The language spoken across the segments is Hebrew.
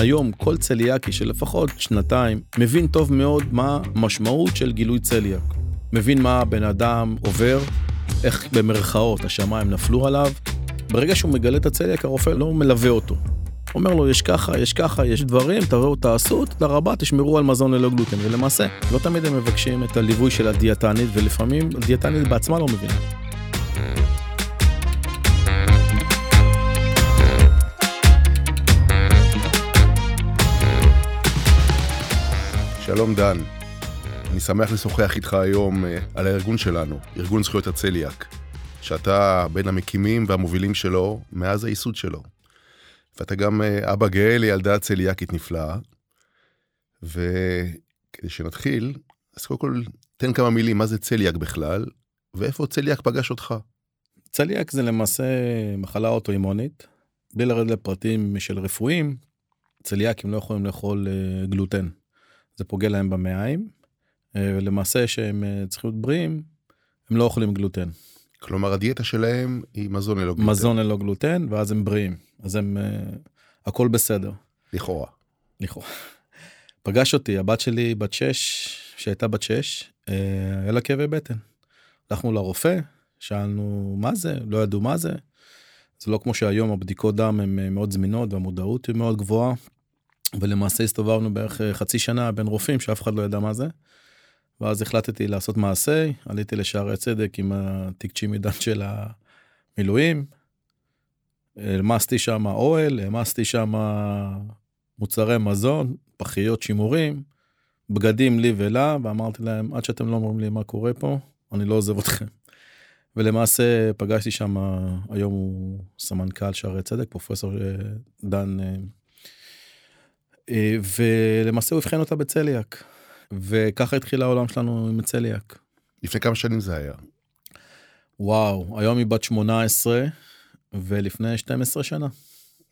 היום כל צליאקי של לפחות שנתיים מבין טוב מאוד מה המשמעות של גילוי צליאק. מבין מה הבן אדם עובר, איך במרכאות השמיים נפלו עליו. ברגע שהוא מגלה את הצליאק הרופא לא מלווה אותו. אומר לו יש ככה, יש ככה, יש דברים, תראו, תעשו, תודה רבה, תשמרו על מזון ללא גלוטן. ולמעשה, לא תמיד הם מבקשים את הליווי של הדיאטנית, ולפעמים הדיאטנית בעצמה לא מבינה. שלום דן, אני שמח לשוחח איתך היום אה, על הארגון שלנו, ארגון זכויות הצליאק, שאתה בין המקימים והמובילים שלו מאז הייסוד שלו. ואתה גם אה, אבא גאה לילדה צליאקית נפלאה. וכדי שנתחיל, אז קודם כל תן כמה מילים מה זה צליאק בכלל, ואיפה צליאק פגש אותך. צליאק זה למעשה מחלה אוטואימונית, בלי לרדת לפרטים של רפואיים, צליאקים לא יכולים לאכול אה, גלוטן. זה פוגע להם במעיים, אה, ולמעשה שהם צריכים להיות בריאים, הם לא אוכלים גלוטן. כלומר הדיאטה שלהם היא מזון ללא גלוטן. מזון ללא גלוטן, ואז הם בריאים. אז הם, uh, הכל בסדר. לכאורה. לכאורה. פגש אותי, הבת שלי בת 6, שהייתה בת 6, uh, היה לה כאבי בטן. הלכנו לרופא, שאלנו מה זה, לא ידעו מה זה. זה לא כמו שהיום הבדיקות דם הן אה, מאוד זמינות והמודעות היא מאוד גבוהה. ולמעשה הסתובבנו בערך חצי שנה בין רופאים שאף אחד לא ידע מה זה. ואז החלטתי לעשות מעשה, עליתי לשערי הצדק עם התיק צ'ימידן של המילואים, העמסתי שם אוהל, העמסתי שם מוצרי מזון, פחיות שימורים, בגדים לי ולה, ואמרתי להם, עד שאתם לא אומרים לי מה קורה פה, אני לא עוזב אתכם. ולמעשה פגשתי שם, היום הוא סמנכ"ל שערי צדק, פרופסור אה, דן, אה, אה, ולמעשה הוא אבחן אותה בצליאק. וככה התחיל העולם שלנו עם הצליאק. לפני כמה שנים זה היה? וואו, היום היא בת 18, ולפני 12 שנה.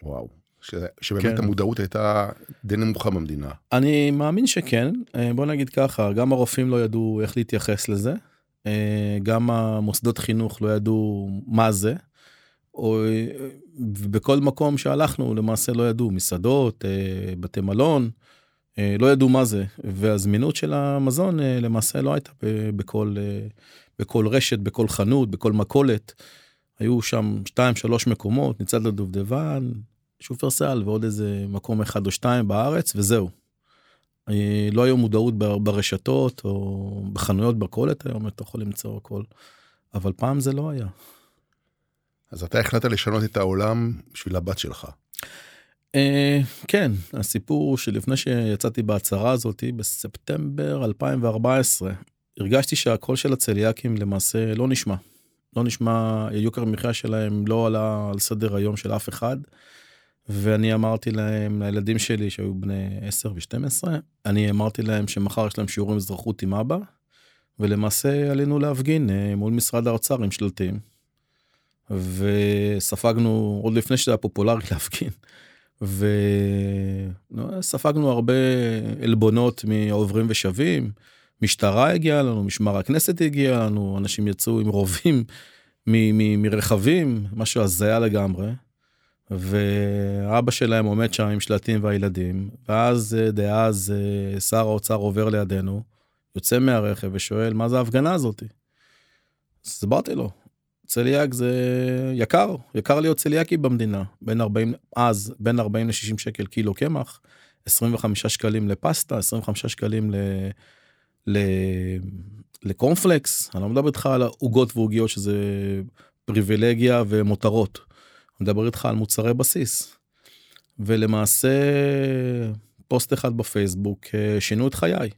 וואו. ש... שבאמת כן. המודעות הייתה די נמוכה במדינה. אני מאמין שכן, אה, בוא נגיד ככה, גם הרופאים לא ידעו איך להתייחס לזה, אה, גם המוסדות חינוך לא ידעו מה זה, אה, בכל מקום שהלכנו למעשה לא ידעו, מסעדות, בתי מלון, לא ידעו מה זה, והזמינות של המזון למעשה לא הייתה בכל, בכל רשת, בכל חנות, בכל מכולת. היו שם שתיים שלוש מקומות, ניצד לדובדבן, שופרסל ועוד איזה מקום אחד או שתיים בארץ וזהו. אה, לא היו מודעות ברשתות או בחנויות בקולת היום אתה יכול למצוא הכל. אבל פעם זה לא היה. אז אתה החלטת לשנות את העולם בשביל הבת שלך. Uh, כן הסיפור שלפני שיצאתי בהצהרה הזאתי בספטמבר 2014 הרגשתי שהקול של הצליאקים למעשה לא נשמע. לא נשמע, יוקר המחיה שלהם לא עלה על סדר היום של אף אחד. ואני אמרתי להם, לילדים שלי שהיו בני 10 ו-12, אני אמרתי להם שמחר יש להם שיעורים אזרחות עם אבא, ולמעשה עלינו להפגין אה, מול משרד האוצר עם שלטים. וספגנו, עוד לפני שזה היה פופולרי להפגין, וספגנו הרבה עלבונות מעוברים ושבים. משטרה הגיעה לנו, משמר הכנסת הגיע לנו, אנשים יצאו עם רובים מרכבים, משהו הזיה לגמרי. ואבא שלהם עומד שם עם שלטים והילדים, ואז אה, דאז אה, שר האוצר עובר לידינו, יוצא מהרכב ושואל מה זה ההפגנה הזאתי. אז הסברתי לו, צליאק זה יקר, יקר להיות צליאקי במדינה, בין 40, אז בין 40 ל-60 שקל קילו קמח, 25 שקלים לפסטה, 25 שקלים ל... לקורנפלקס, אני לא מדבר איתך על עוגות ועוגיות שזה פריבילגיה ומותרות. אני מדבר איתך על מוצרי בסיס. ולמעשה פוסט אחד בפייסבוק אה, שינו את חיי.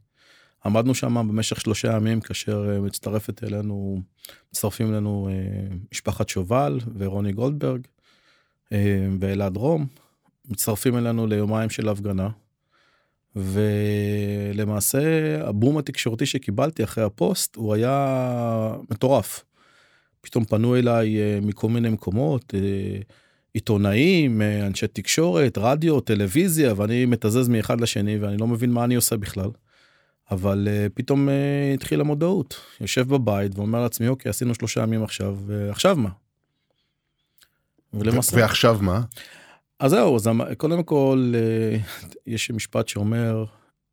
עמדנו שם במשך שלושה ימים כאשר אה, מצטרפת אלינו, מצטרפים אלינו אה, משפחת שובל ורוני גולדברג ואלעד רום, מצטרפים אלינו ליומיים של הפגנה. ולמעשה הבום התקשורתי שקיבלתי אחרי הפוסט הוא היה מטורף. פתאום פנו אליי אה, מכל מיני מקומות, אה, עיתונאים, אה, אנשי תקשורת, רדיו, טלוויזיה, ואני מתזז מאחד לשני ואני לא מבין מה אני עושה בכלל. אבל פתאום התחילה מודעות, יושב בבית ואומר לעצמי, אוקיי, עשינו שלושה ימים עכשיו, ועכשיו מה? ולמעשה... ועכשיו מה? אז זהו, אז קודם כל, אה, יש משפט שאומר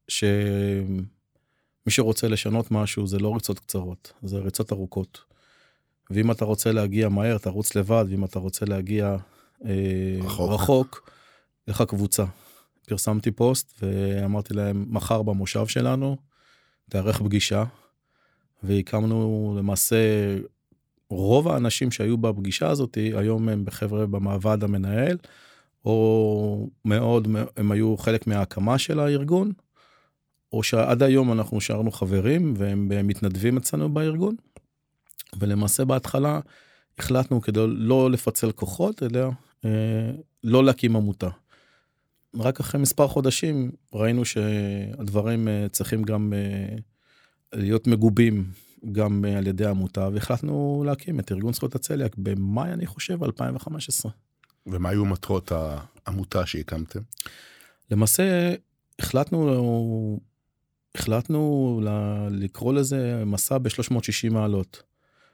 שמי שרוצה לשנות משהו זה לא ריצות קצרות, זה ריצות ארוכות. ואם אתה רוצה להגיע מהר, תרוץ לבד, ואם אתה רוצה להגיע אה, רחוק. רחוק, לך קבוצה. פרסמתי פוסט ואמרתי להם, מחר במושב שלנו, תארך פגישה, והקמנו למעשה, רוב האנשים שהיו בפגישה הזאת, היום הם בחבר'ה במעבד המנהל, או מאוד, הם היו חלק מההקמה של הארגון, או שעד היום אנחנו נשארנו חברים והם מתנדבים אצלנו בארגון. ולמעשה בהתחלה החלטנו כדי לא לפצל כוחות, אלא אה, לא להקים עמותה. רק אחרי מספר חודשים ראינו שהדברים אה, צריכים גם אה, להיות מגובים גם אה, על ידי העמותה, והחלטנו להקים את ארגון זכויות הצליאק במאי, אני חושב, 2015. ומה היו מטרות העמותה שהקמתם? למעשה החלטנו, החלטנו לקרוא לזה מסע ב-360 מעלות.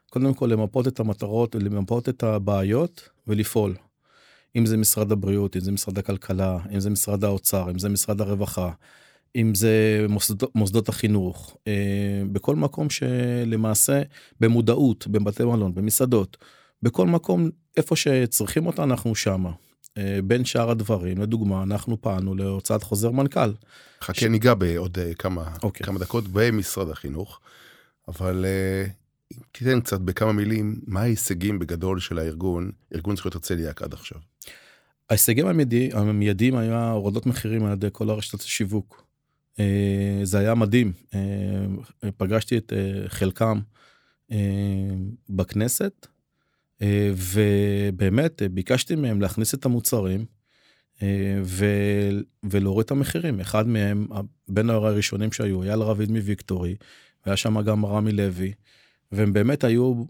קודם כל למפות את המטרות, למפות את הבעיות ולפעול. אם זה משרד הבריאות, אם זה משרד הכלכלה, אם זה משרד האוצר, אם זה משרד הרווחה, אם זה מוסדות, מוסדות החינוך, אה, בכל מקום שלמעשה במודעות, בבתי מלון, במסעדות, בכל מקום איפה שצריכים אותה אנחנו שמה. אה, בין שאר הדברים, לדוגמה, אנחנו פעלנו להוצאת חוזר מנכ"ל. חכה ש... ניגע בעוד uh, כמה, אוקיי. כמה דקות במשרד החינוך, אבל uh, תיתן קצת בכמה מילים, מה ההישגים בגדול של הארגון, ארגון זכויות הצליאק עד עכשיו? ההישגים המיידי- המיידיים היה הורדות מחירים על ידי כל הרשתות השיווק. אה, זה היה מדהים, אה, פגשתי את אה, חלקם בכנסת, ובאמת ביקשתי מהם להכניס את המוצרים ו- ולהוריד את המחירים. אחד מהם, בין הראשונים שהיו, היה לרביד מוויקטורי, והיה שם גם רמי לוי, והם באמת היו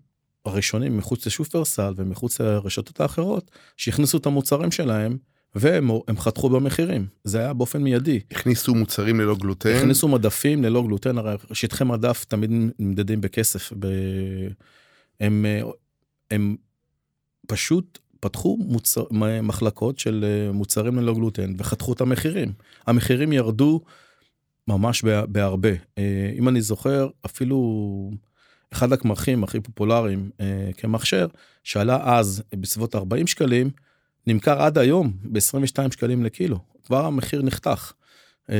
הראשונים מחוץ לשופרסל ומחוץ לרשתות האחרות שהכניסו את המוצרים שלהם והם הם חתכו במחירים. זה היה באופן מיידי. הכניסו מוצרים ללא גלוטן, הכניסו מדפים ללא גלוטן הרי שטחי מדף תמיד נמדדים בכסף. ב... הם, הם פשוט פתחו מוצר, מחלקות של מוצרים ללא גלוטן וחתכו את המחירים. המחירים ירדו ממש בהרבה. אם אני זוכר אפילו. אחד הקמחים הכי פופולריים אה, כמכשיר שעלה אז בסביבות 40 שקלים נמכר עד היום ב-22 שקלים לקילו כבר המחיר נחתך. אה,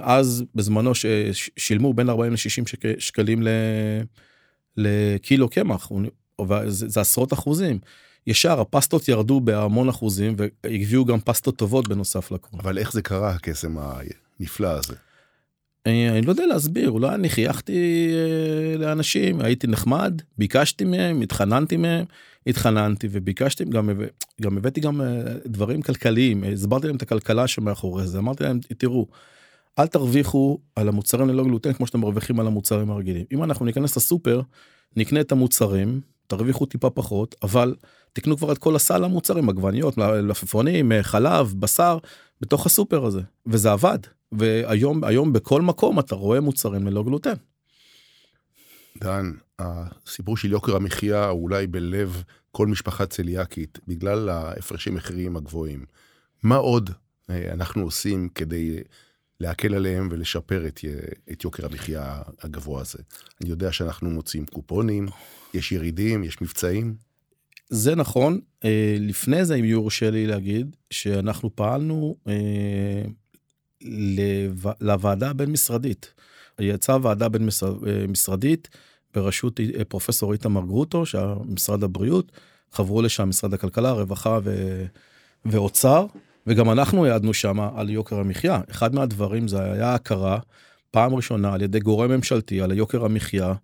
אז בזמנו ששילמו בין 40 ל-60 שק, שקלים לקילו קמח זה, זה עשרות אחוזים. ישר הפסטות ירדו בהמון אחוזים והביאו גם פסטות טובות בנוסף לכל. אבל איך זה קרה הקסם הנפלא הזה? אני לא יודע להסביר אולי אני חייכתי לאנשים הייתי נחמד ביקשתי מהם התחננתי מהם התחננתי וביקשתי גם גם הבאתי גם דברים כלכליים הסברתי להם את הכלכלה שמאחורי זה אמרתי להם תראו. אל תרוויחו על המוצרים ללא גלוטן כמו שאתם מרוויחים על המוצרים הרגילים אם אנחנו ניכנס לסופר נקנה את המוצרים תרוויחו טיפה פחות אבל תקנו כבר את כל הסל המוצרים עגבניות מלפפונים חלב בשר בתוך הסופר הזה וזה עבד והיום היום בכל מקום אתה רואה מוצרים ללא גלוטן. דן, הסיפור של יוקר המחיה הוא אולי בלב כל משפחה צליאקית בגלל ההפרשי מחירים הגבוהים. מה עוד אנחנו עושים כדי להקל עליהם ולשפר את, את יוקר המחיה הגבוה הזה? אני יודע שאנחנו מוצאים קופונים, יש ירידים, יש מבצעים. זה נכון, לפני זה אם יורשה לי להגיד שאנחנו פעלנו לוועדה הבין משרדית. יצאה ועדה בין משרדית בראשות פרופסור איתמר גרוטו שמשרד הבריאות חברו לשם משרד הכלכלה רווחה ו... ואוצר וגם אנחנו העדנו שם על יוקר המחיה. אחד מהדברים זה היה הכרה פעם ראשונה על ידי גורם ממשלתי על היוקר המחיה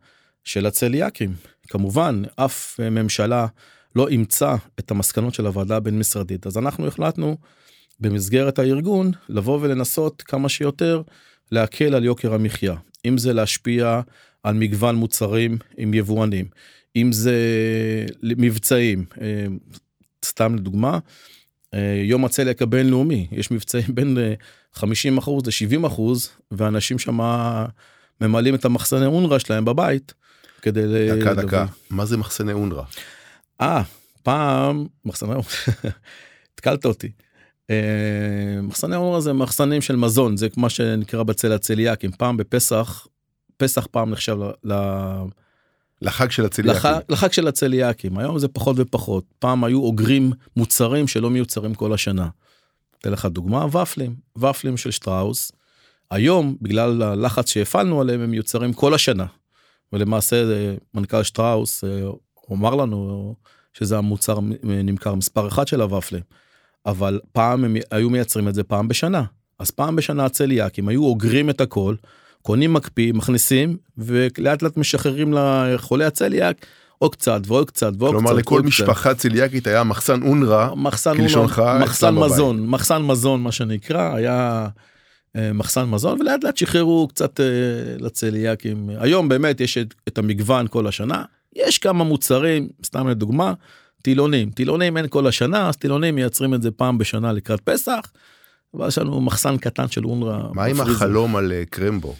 של הצליאקים. כמובן אף ממשלה לא אימצה את המסקנות של הוועדה הבין משרדית אז אנחנו החלטנו במסגרת הארגון לבוא ולנסות כמה שיותר להקל על יוקר המחיה אם זה להשפיע על מגוון מוצרים עם יבואנים אם זה מבצעים סתם לדוגמה יום הצליאק הבינלאומי יש מבצעים בין 50 אחוז ל-70 אחוז ואנשים שם ממלאים את המחסני אונר"א שלהם בבית. כדי דקה דקה מה זה מחסני אונר"א? אה פעם מחסני התקלת אותי. אה, מחסני אונר"א זה מחסנים של מזון זה מה שנקרא בצל הצליאקים פעם בפסח פסח פעם נחשב ל... לחג של הצליאקים. לחג, לחג של הצליאקים היום זה פחות ופחות פעם היו אוגרים מוצרים שלא מיוצרים כל השנה. אתן לך דוגמה ופלים ופלים של שטראוס. היום בגלל הלחץ שהפעלנו עליהם הם מיוצרים כל השנה. ולמעשה אה, מנכ"ל שטראוס אה, אמר לנו שזה המוצר נמכר מספר אחד של הוופלים. אבל פעם הם היו מייצרים את זה פעם בשנה. אז פעם בשנה הצליאקים היו אוגרים את הכל, קונים מקפיא, מכניסים, ולאט לאט משחררים לחולי הצליאק עוד קצת ועוד קצת ועוד כלומר קצת. לכל ועוד משפחה צליאקית היה מחסן אונר"א, מחסן כלשונך, אונר"א, מחסן בבית. מזון, מחסן מזון מה שנקרא, היה אה, מחסן מזון ולאט לאט שחררו קצת אה, לצליאקים. היום באמת יש את, את המגוון כל השנה, יש כמה מוצרים, סתם לדוגמה, טילונים, טילונים אין כל השנה, אז טילונים מייצרים את זה פעם בשנה לקראת פסח, אבל יש לנו מחסן קטן של אונר"א. מה עם. החלום על אה, קרמבו?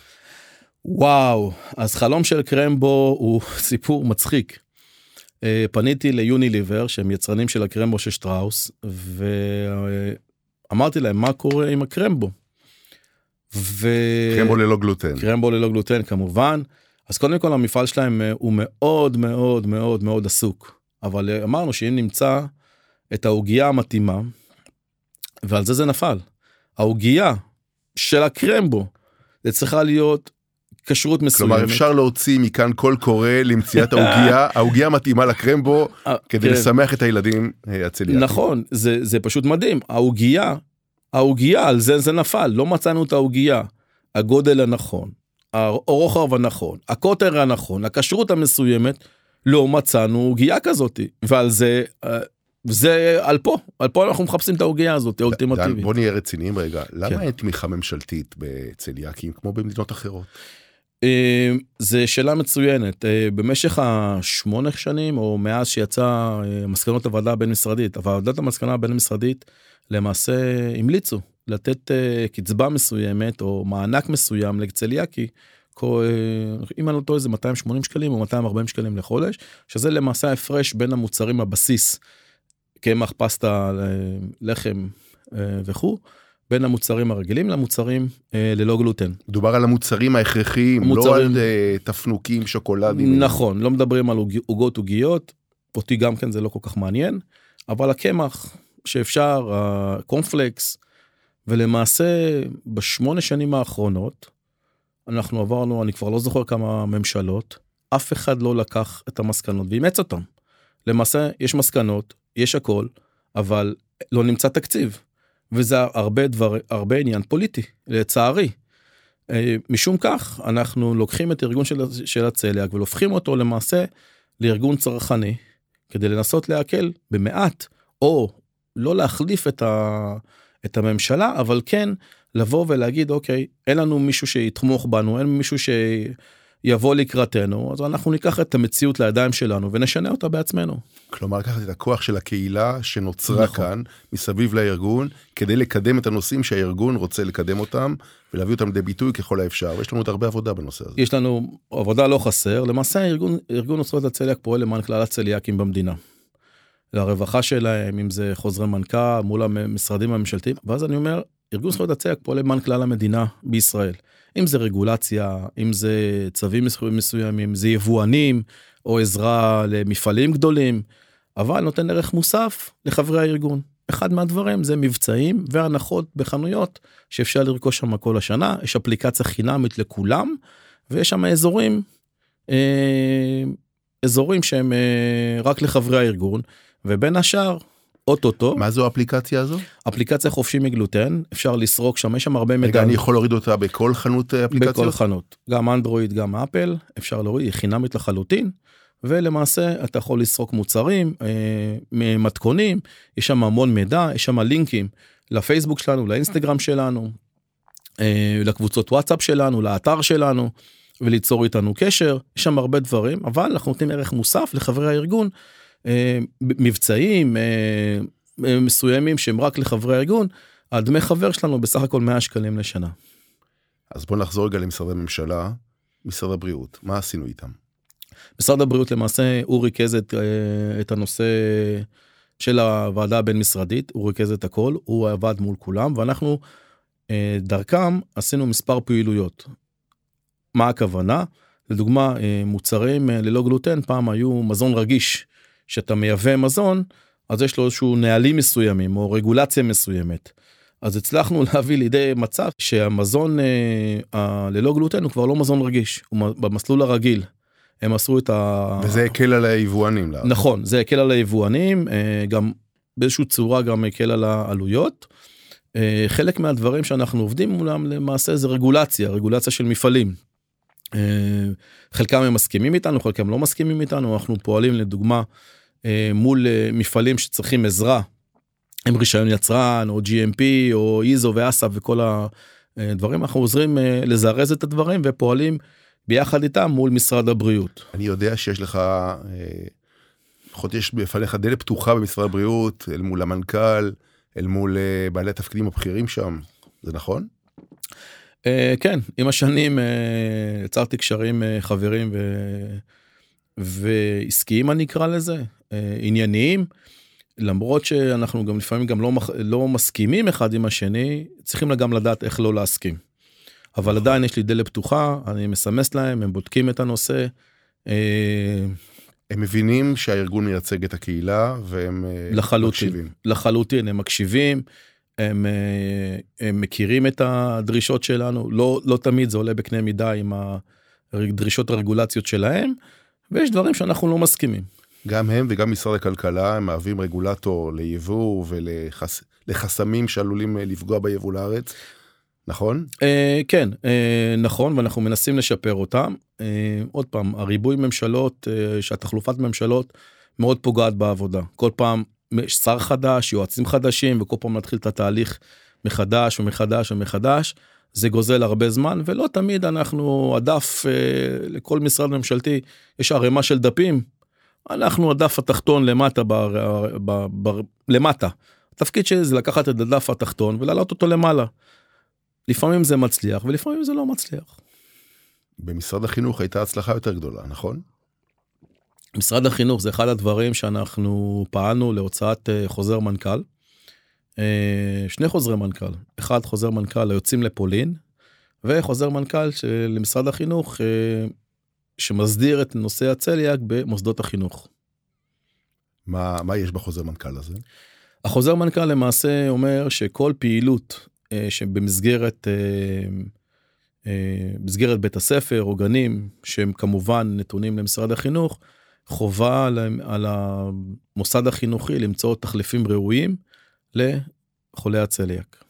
וואו, אז חלום של קרמבו הוא סיפור מצחיק. אה, פניתי ליוניליבר שהם יצרנים של הקרמבו של שטראוס ואמרתי להם מה קורה עם הקרמבו. ו... קרמבו ללא גלוטן. קרמבו ללא גלוטן כמובן. אז קודם כל המפעל שלהם אה, הוא מאוד מאוד מאוד מאוד עסוק. אבל אה, אמרנו שאם נמצא את העוגייה המתאימה, ועל זה זה נפל. העוגייה של הקרמבו, זה צריכה להיות כשרות מסוימת. כלומר אפשר להוציא מכאן קול קורא למציאת העוגייה, העוגייה מתאימה לקרמבו אה, כדי כן. לשמח את הילדים אה, הצליאקים. נכון, זה, זה פשוט מדהים. העוגייה, העוגייה, על זה זה נפל, לא מצאנו את העוגייה. הגודל הנכון, הרוחב הנכון, הקוטר הנכון, הכשרות המסוימת, לא מצאנו עוגייה כזאת. ועל זה, אה, זה על פה, על פה אנחנו מחפשים את העוגייה הזאת, האולטימטיבית. בוא נהיה רציניים רגע, למה כן. אין תמיכה ממשלתית בצליאקים כמו במדינות אחרות? אה, זה שאלה מצוינת. אה, במשך השמונה שנים, או מאז שיצא מסקנות הוועדה הבין-משרדית, הוועדת המסקנה הבין-משרדית למעשה המליצו לתת קצבה מסוימת או מענק מסוים לצליאקי, אם אני לא טועה זה 280 שקלים או 240 שקלים לחודש, שזה למעשה ההפרש בין המוצרים הבסיס, קמח, פסטה, אה, לחם אה, וכו', בין המוצרים הרגילים למוצרים אה, ללא גלוטן. דובר על המוצרים ההכרחיים, לא המוצרים- על אה, תפנוקים, שוקולדים. נכון, לא מדברים על עוג- עוגות עוגיות, אותי גם כן זה לא כל כך מעניין, אבל הקמח שאפשר, הקורנפלקס, ולמעשה בשמונה שנים האחרונות, אנחנו עברנו, אני כבר לא זוכר כמה ממשלות, אף אחד לא לקח את המסקנות ואימץ אותן. למעשה יש מסקנות, יש הכל, אבל לא נמצא תקציב. וזה הרבה דבר, הרבה עניין פוליטי, לצערי. אה, משום כך אנחנו לוקחים את ארגון של, של הצליאק והופכים אותו למעשה לארגון צרכני כדי לנסות להקל במעט או לא להחליף את, ה, את הממשלה אבל כן לבוא ולהגיד אוקיי אין לנו מישהו שיתמוך בנו אין מישהו שיבוא לקראתנו אז אנחנו ניקח את המציאות לידיים שלנו ונשנה אותה בעצמנו. כלומר לקחת את הכוח של הקהילה שנוצרה נכון. כאן מסביב לארגון כדי לקדם את הנושאים שהארגון רוצה לקדם אותם ולהביא אותם לידי ביטוי ככל האפשר ויש לנו עוד הרבה עבודה בנושא הזה. יש לנו עבודה לא חסר למעשה ארגון ארגון אוצרות הצליאק פועל למען כלל הצליאקים במדינה. לרווחה שלהם אם זה חוזרי מנכ"ל מול המשרדים הממשלתיים ואז אני אומר ארגון זכויות הצליאק פועל למען כלל המדינה בישראל אם זה רגולציה אם זה צווים מסוימים זה יבואנים או עזרה למפעלים גדולים אבל נותן ערך מוסף לחברי הארגון. אחד מהדברים זה מבצעים והנחות בחנויות שאפשר לרכוש שם כל השנה יש אפליקציה חינמית לכולם ויש שם אזורים אה, אזורים שהם אה, רק לחברי הארגון ובין השאר אוטוטו מה זו האפליקציה הזו? אפליקציה חופשי מגלוטן אפשר לסרוק שם יש שם הרבה מידע רגע אני יכול להוריד אותה בכל חנות אה, בכל אפליקציות? חנות גם אנדרואיד גם אפל אפשר להוריד היא חינמית לחלוטין. ולמעשה אתה יכול לסרוק מוצרים אה, מתכונים יש שם המון מידע יש שם לינקים לפייסבוק שלנו לאינסטגרם שלנו אה, לקבוצות וואטסאפ שלנו לאתר שלנו וליצור איתנו קשר יש שם הרבה דברים אבל אנחנו נותנים ערך מוסף לחברי הארגון מבצעים אה, אה, מסוימים שהם רק לחברי הארגון הדמי חבר שלנו בסך הכל 100 שקלים לשנה. אז בוא נחזור רגע למשרדי ממשלה, משרד הבריאות, מה עשינו איתם? משרד הבריאות למעשה הוא ריכז את, אה, את הנושא של הוועדה הבין משרדית הוא ריכז את הכל הוא עבד מול כולם ואנחנו אה, דרכם עשינו מספר פעילויות. מה הכוונה? לדוגמה מוצרים ללא גלוטן פעם היו מזון רגיש שאתה מייבא מזון אז יש לו איזשהו נהלים מסוימים או רגולציה מסוימת. אז הצלחנו להביא לידי מצב שהמזון אה, ללא גלוטן הוא כבר לא מזון רגיש הוא במסלול הרגיל. הם עשו את ה... וזה הקל על היבואנים. נכון זה הקל על היבואנים אה, גם באיזושהי צורה גם הקל על העלויות. אה, חלק מהדברים שאנחנו עובדים מולם למעשה זה רגולציה רגולציה של מפעלים. אה, חלקם הם מסכימים איתנו חלקם לא מסכימים איתנו אנחנו פועלים לדוגמה מול אה, מפעלים שצריכים עזרה עם רישיון יצרן או GMP או איזו ואסה וכל הדברים אנחנו עוזרים אה, לזרז את הדברים ופועלים ביחד איתם מול משרד הבריאות. אני יודע שיש לך, לפחות יש בפניך דלת פתוחה במשרד הבריאות אל מול המנכ"ל, אל מול בעלי התפקידים הבכירים שם, זה נכון? כן, עם השנים יצרתי קשרים חברים ועסקיים אני אקרא לזה, ענייניים. למרות שאנחנו גם לפעמים גם לא, לא מסכימים אחד עם השני, צריכים גם לדעת איך לא להסכים. אבל. עדיין יש לי דלת פתוחה, אני מסמס להם, הם בודקים את הנושא. אה, הם מבינים שהארגון מייצג את הקהילה והם אה, לחלוטין, מקשיבים. לחלוטין, הם מקשיבים, הם, אה, הם מכירים את הדרישות שלנו, לא, לא תמיד זה עולה בקנה מידה עם הדרישות הרגולציות שלהם, ויש דברים שאנחנו לא מסכימים. גם הם וגם משרד הכלכלה הם מהווים רגולטור ליבוא ולחסמים שעלולים אה, לפגוע ביבוא לארץ. נכון? אה, כן אה, נכון ואנחנו מנסים לשפר אותם אה, עוד פעם הריבוי ממשלות אה, שהתחלופת ממשלות מאוד פוגעת בעבודה כל פעם שר חדש יועצים חדשים וכל פעם להתחיל את התהליך מחדש ומחדש ומחדש זה גוזל הרבה זמן ולא תמיד אנחנו הדף אה, לכל משרד ממשלתי יש ערימה של דפים אנחנו הדף התחתון למטה ב, ב, ב, למטה. התפקיד שלי זה לקחת את הדף התחתון ולהעלות אותו למעלה. לפעמים זה מצליח ולפעמים זה לא מצליח. במשרד החינוך הייתה הצלחה יותר גדולה נכון? משרד החינוך זה אחד הדברים שאנחנו פעלנו להוצאת אה, חוזר מנכ"ל. אה, שני חוזרי מנכ"ל אחד חוזר מנכ"ל היוצאים לפולין וחוזר מנכ"ל למשרד החינוך אה, שמסדיר את נושא הצליאק במוסדות החינוך. מה, מה יש בחוזר מנכ"ל הזה? החוזר מנכ"ל למעשה אומר שכל פעילות אה, שבמסגרת אה, אה, מסגרת בית הספר או גנים שהם כמובן נתונים למשרד החינוך חובה על, על המוסד החינוכי למצוא תחליפים ראויים לחולי הצליאק.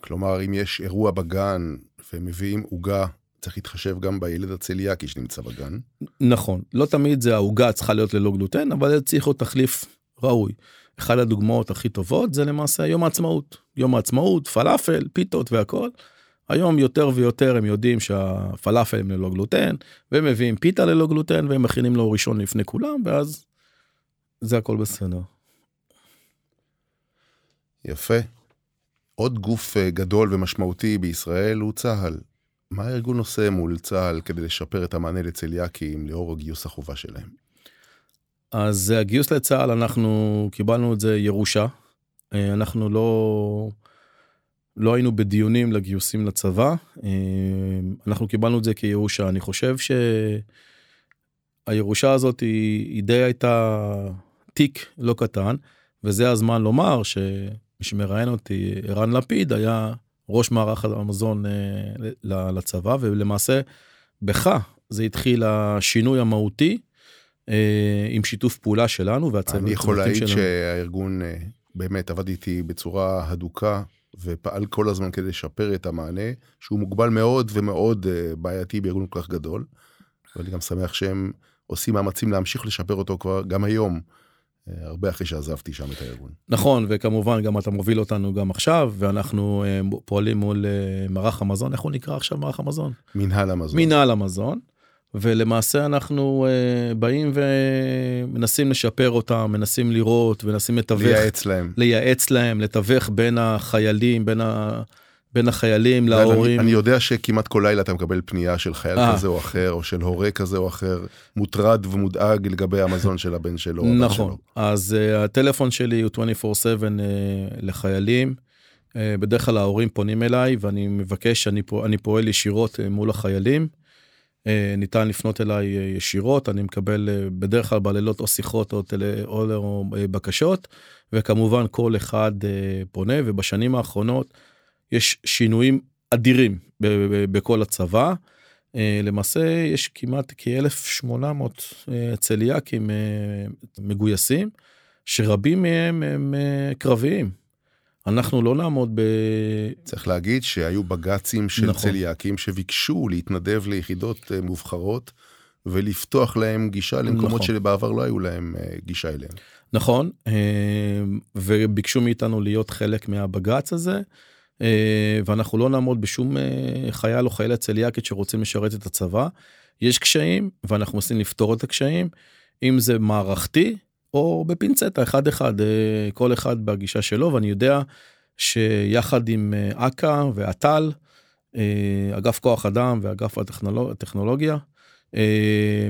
כלומר אם יש אירוע בגן ומביאים עוגה צריך להתחשב גם בילד הצליאקי שנמצא בגן. נכון, לא תמיד זה העוגה צריכה להיות ללא גלוטן, אבל זה צריך להיות תחליף ראוי. אחת הדוגמאות הכי טובות זה למעשה יום העצמאות. יום העצמאות, פלאפל, פיתות והכל. היום יותר ויותר הם יודעים שהפלאפל הם ללא גלוטן, והם מביאים פיתה ללא גלוטן והם מכינים לו ראשון לפני כולם, ואז זה הכל בסדר. יפה. עוד גוף אה, גדול ומשמעותי בישראל הוא צה"ל. מה הארגון עושה מול צה"ל כדי לשפר את המענה לצליאקים לאור הגיוס החובה שלהם? אז הגיוס לצה"ל אנחנו קיבלנו את זה ירושה. אה, אנחנו לא לא היינו בדיונים לגיוסים לצבא אה, אנחנו קיבלנו את זה כירושה אני חושב שהירושה הזאת היא, היא די הייתה תיק לא קטן וזה הזמן לומר שמי שמראיין אותי ערן לפיד היה ראש מערך המזון אה, לצבא ולמעשה בך זה התחיל השינוי המהותי אה, עם שיתוף פעולה שלנו והצוות אני יכול להעיד שהארגון אה, באמת עבד איתי בצורה הדוקה ופעל כל הזמן כדי לשפר את המענה שהוא מוגבל מאוד ומאוד בעייתי בארגון כל כך גדול. ואני גם שמח שהם עושים מאמצים להמשיך לשפר אותו כבר גם היום. הרבה אחרי שעזבתי שם את הארגון. נכון וכמובן גם אתה מוביל אותנו גם עכשיו ואנחנו אה, פועלים מול אה, מערך המזון איך הוא נקרא עכשיו מערך המזון? מנהל המזון. מנהל המזון. ולמעשה אנחנו uh, באים ומנסים לשפר אותם מנסים לראות מנסים לתווך לייעץ להם לייעץ להם לתווך בין החיילים בין בין החיילים אני- להורים. אני יודע שכמעט כל לילה אתה מקבל פנייה של חייל אה. כזה או אחר, או של הורה כזה או אחר, מוטרד ומודאג לגבי המזון של הבן שלו. או נכון, שלו. אז uh, הטלפון שלי הוא 24/7 uh, לחיילים. Uh, בדרך כלל ההורים פונים אליי ואני מבקש, אני, פוע, אני פועל ישירות uh, מול החיילים. Uh, ניתן לפנות אליי uh, ישירות, אני מקבל uh, בדרך כלל בלילות או שיחות או, טל, או, או uh, בקשות, וכמובן כל אחד פונה, ובשנים האחרונות יש שינויים אדירים בכל הצבא. Uh, למעשה יש כמעט כ-1,800 uh, צליאקים uh, מגויסים, שרבים מהם הם קרביים. אנחנו לא נעמוד ב... צריך להגיד שהיו בג"צים של נכון. צליאקים שביקשו להתנדב ליחידות אה, מובחרות ולפתוח להם גישה למקומות נכון. שבעבר לא היו להם אה, גישה אליהם. נכון, וביקשו מאיתנו להיות חלק מהבג"ץ הזה, ואנחנו לא נעמוד בשום uh, חייל או חיילת צליאקית שרוצים לשרת את הצבא. יש קשיים, ואנחנו מנסים לפתור את הקשיים, אם זה מערכתי או בפינצטה, אחד אחד, uh, כל אחד בגישה שלו, ואני יודע שיחד עם אכ"א ואט"ל, אגף כוח אדם ואגף הטכנולוג... הטכנולוגיה,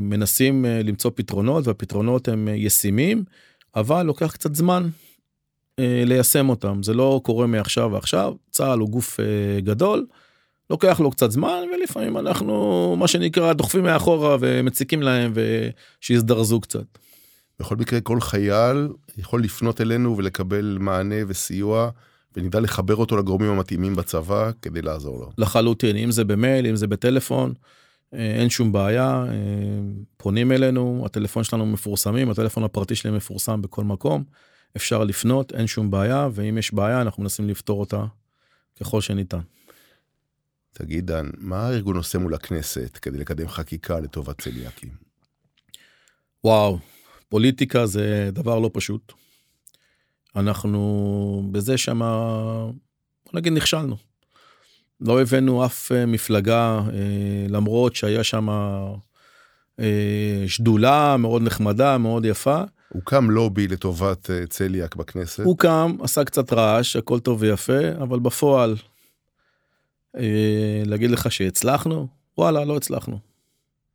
מנסים למצוא פתרונות, והפתרונות הם ישימים. אבל לוקח קצת זמן אה, ליישם אותם זה לא קורה מעכשיו ועכשיו צה"ל הוא גוף אה, גדול. לוקח לו קצת זמן ולפעמים אנחנו מה שנקרא דוחפים מאחורה ומציקים להם ושיזדרזו קצת. בכל מקרה, כל חייל יכול לפנות אלינו ולקבל מענה וסיוע, ונדע לחבר אותו לגורמים המתאימים בצבא כדי לעזור לו. לחלוטין אם זה במייל אם זה בטלפון אה, אין שום בעיה אה, פונים אלינו הטלפון שלנו מפורסמים הטלפון הפרטי שלי מפורסם בכל מקום אפשר לפנות אין שום בעיה ואם יש בעיה אנחנו מנסים לפתור אותה ככל שניתן. תגיד, דן, מה הארגון עושה מול הכנסת כדי לקדם חקיקה לטובת צליאקים? וואו, פוליטיקה זה דבר לא פשוט. אנחנו בזה שמה, בוא נגיד נכשלנו. לא הבאנו אף אה, מפלגה, אה, למרות שהיה שם אה, שדולה מאוד נחמדה, מאוד יפה. הוקם לובי לטובת אה, צליאק בכנסת. הוא קם, עשה קצת רעש, הכל טוב ויפה, אבל בפועל, אה, להגיד לך שהצלחנו? וואלה, לא הצלחנו.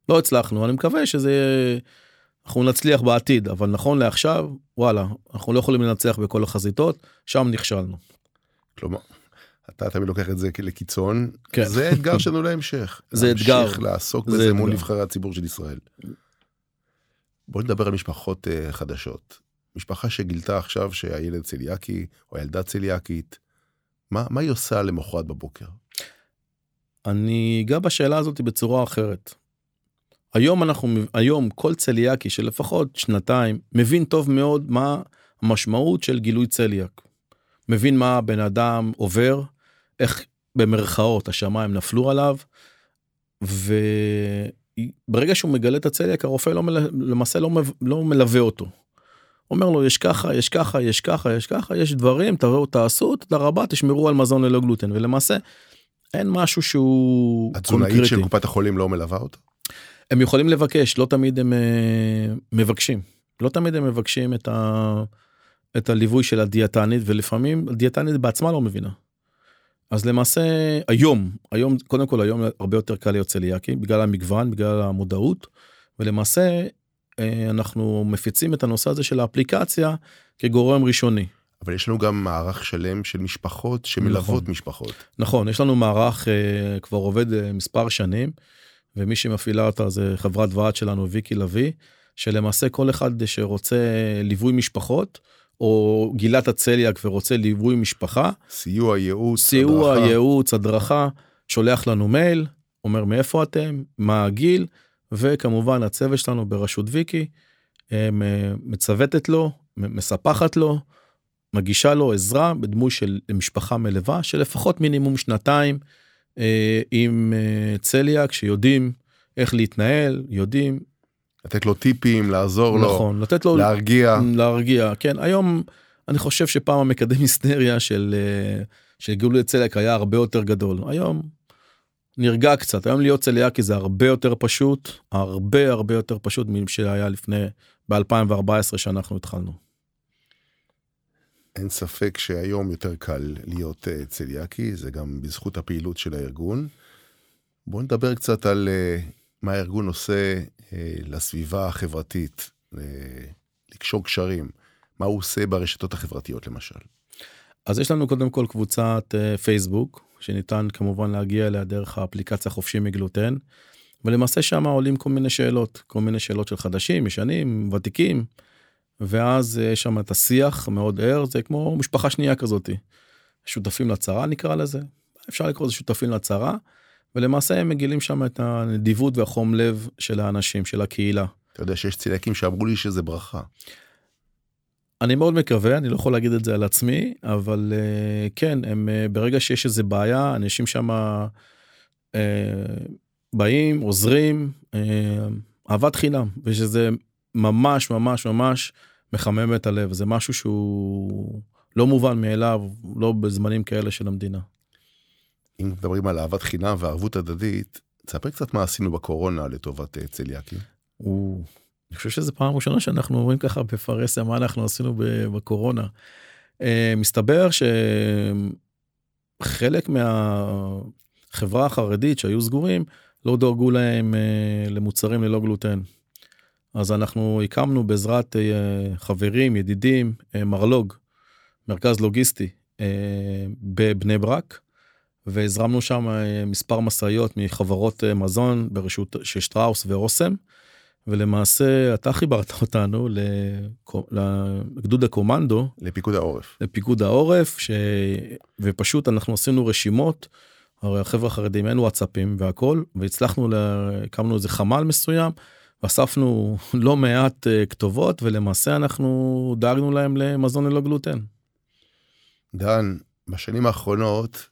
לא הצלחנו, אני מקווה שזה... אנחנו נצליח בעתיד, אבל נכון לעכשיו, וואלה, אנחנו לא יכולים לנצח בכל החזיתות, שם נכשלנו. כלומר, אתה תמיד לוקח את זה לקיצון, כן. זה אתגר שלנו להמשך. זה אתגר. להמשיך לעסוק זה בזה מול. נבחרי הציבור של ישראל. בוא נדבר על משפחות אה, חדשות. משפחה שגילתה עכשיו שהילד צליאקי או הילדה צליאקית, מה, מה היא עושה למחרת בבוקר? אני אגע בשאלה הזאת בצורה אחרת. היום אנחנו, היום כל צליאקי של לפחות שנתיים מבין טוב מאוד מה המשמעות של גילוי צליאק. מבין מה הבן אדם עובר, איך במרכאות השמיים נפלו עליו, וברגע שהוא מגלה את הצליאק הרופא לא, מל- למעשה לא, מב- לא מלווה אותו. אומר לו יש ככה יש ככה יש ככה יש ככה יש דברים תבואו תעשו תודה רבה תשמרו על מזון ללא גלוטן ולמעשה אין משהו שהוא התזונאית של קופת החולים לא מלווה אותו? הם יכולים לבקש לא תמיד הם אה, מבקשים לא תמיד הם מבקשים את, ה, את הליווי של הדיאטנית ולפעמים הדיאטנית בעצמה לא מבינה. אז למעשה היום היום קודם כל היום הרבה יותר קל להיות צליאקי בגלל המגוון בגלל המודעות ולמעשה אה, אנחנו מפיצים את הנושא הזה של האפליקציה כגורם ראשוני. אבל יש לנו גם מערך שלם של משפחות שמלוות נכון. משפחות. נכון יש לנו מערך אה, כבר עובד אה, מספר שנים ומי שמפעילה אותה זה חברת ועד שלנו ויקי לביא שלמעשה כל אחד שרוצה ליווי משפחות או גילת הצליאק ורוצה ליווי משפחה סיוע, ייעוץ, סיוע הדרכה. ייעוץ הדרכה שולח לנו מייל אומר מאיפה אתם מה הגיל וכמובן הצוות שלנו בראשות ויקי אה, מצוותת לו מספחת לו מגישה לו עזרה בדמוי של משפחה מלווה של לפחות מינימום שנתיים אה, עם אה, צליאק שיודעים איך להתנהל יודעים לתת לו טיפים, לעזור לו, נכון לתת לו להרגיע. להרגיע כן היום אני חושב שפעם המקדם היסטריה של אה, של גילוי צליאק היה הרבה יותר גדול היום. נרגע קצת היום להיות צליאקי זה הרבה יותר פשוט הרבה הרבה יותר פשוט משהיה לפני ב2014 שאנחנו התחלנו. אין ספק שהיום יותר קל להיות uh, צליאקי, זה גם בזכות הפעילות של הארגון. בואו נדבר קצת על uh, מה הארגון עושה לסביבה החברתית, uh, לקשור קשרים, מה הוא עושה ברשתות החברתיות למשל. אז יש לנו קודם כל קבוצת uh, פייסבוק, שניתן כמובן להגיע אליה דרך האפליקציה חופשי מגלוטן, ולמעשה שם עולים כל מיני שאלות, כל מיני שאלות של חדשים, ישנים, ותיקים. ואז יש שם את השיח מאוד ער זה כמו משפחה שנייה כזאתי. שותפים לצרה נקרא לזה אפשר לקרוא לזה שותפים לצרה ולמעשה הם מגילים שם את הנדיבות והחום לב של האנשים של הקהילה. אתה יודע שיש צילקים שאמרו לי שזה ברכה. אני מאוד מקווה אני לא יכול להגיד את זה על עצמי אבל uh, כן הם uh, ברגע שיש איזה בעיה אנשים שם uh, באים עוזרים uh, אהבת חינם ושזה ממש ממש ממש מחמם את הלב זה משהו שהוא לא מובן מאליו לא בזמנים כאלה של המדינה. אם מדברים על אהבת חינם וערבות הדדית תספר קצת מה עשינו בקורונה לטובת אה, צליאקים. אני חושב שזה פעם ראשונה שאנחנו אומרים ככה בפרהסיה מה אנחנו עשינו בקורונה. אה, מסתבר שחלק מהחברה החרדית שהיו סגורים לא דאגו להם אה, למוצרים ללא גלוטן. אז אנחנו הקמנו בעזרת חברים, ידידים, מרלוג, מרכז לוגיסטי בבני ברק, והזרמנו שם מספר משאיות מחברות מזון ברשות של שטראוס ואוסם, ולמעשה אתה חיברת אותנו לגדוד הקומנדו. לפיקוד העורף. לפיקוד העורף, ש... ופשוט אנחנו עשינו רשימות. הרי החבר'ה החרדים אין וואטסאפים והכל והצלחנו הקמנו איזה חמ"ל מסוים אספנו לא מעט uh, כתובות ולמעשה אנחנו דאגנו להם למזון ללא גלוטן. דן, בשנים האחרונות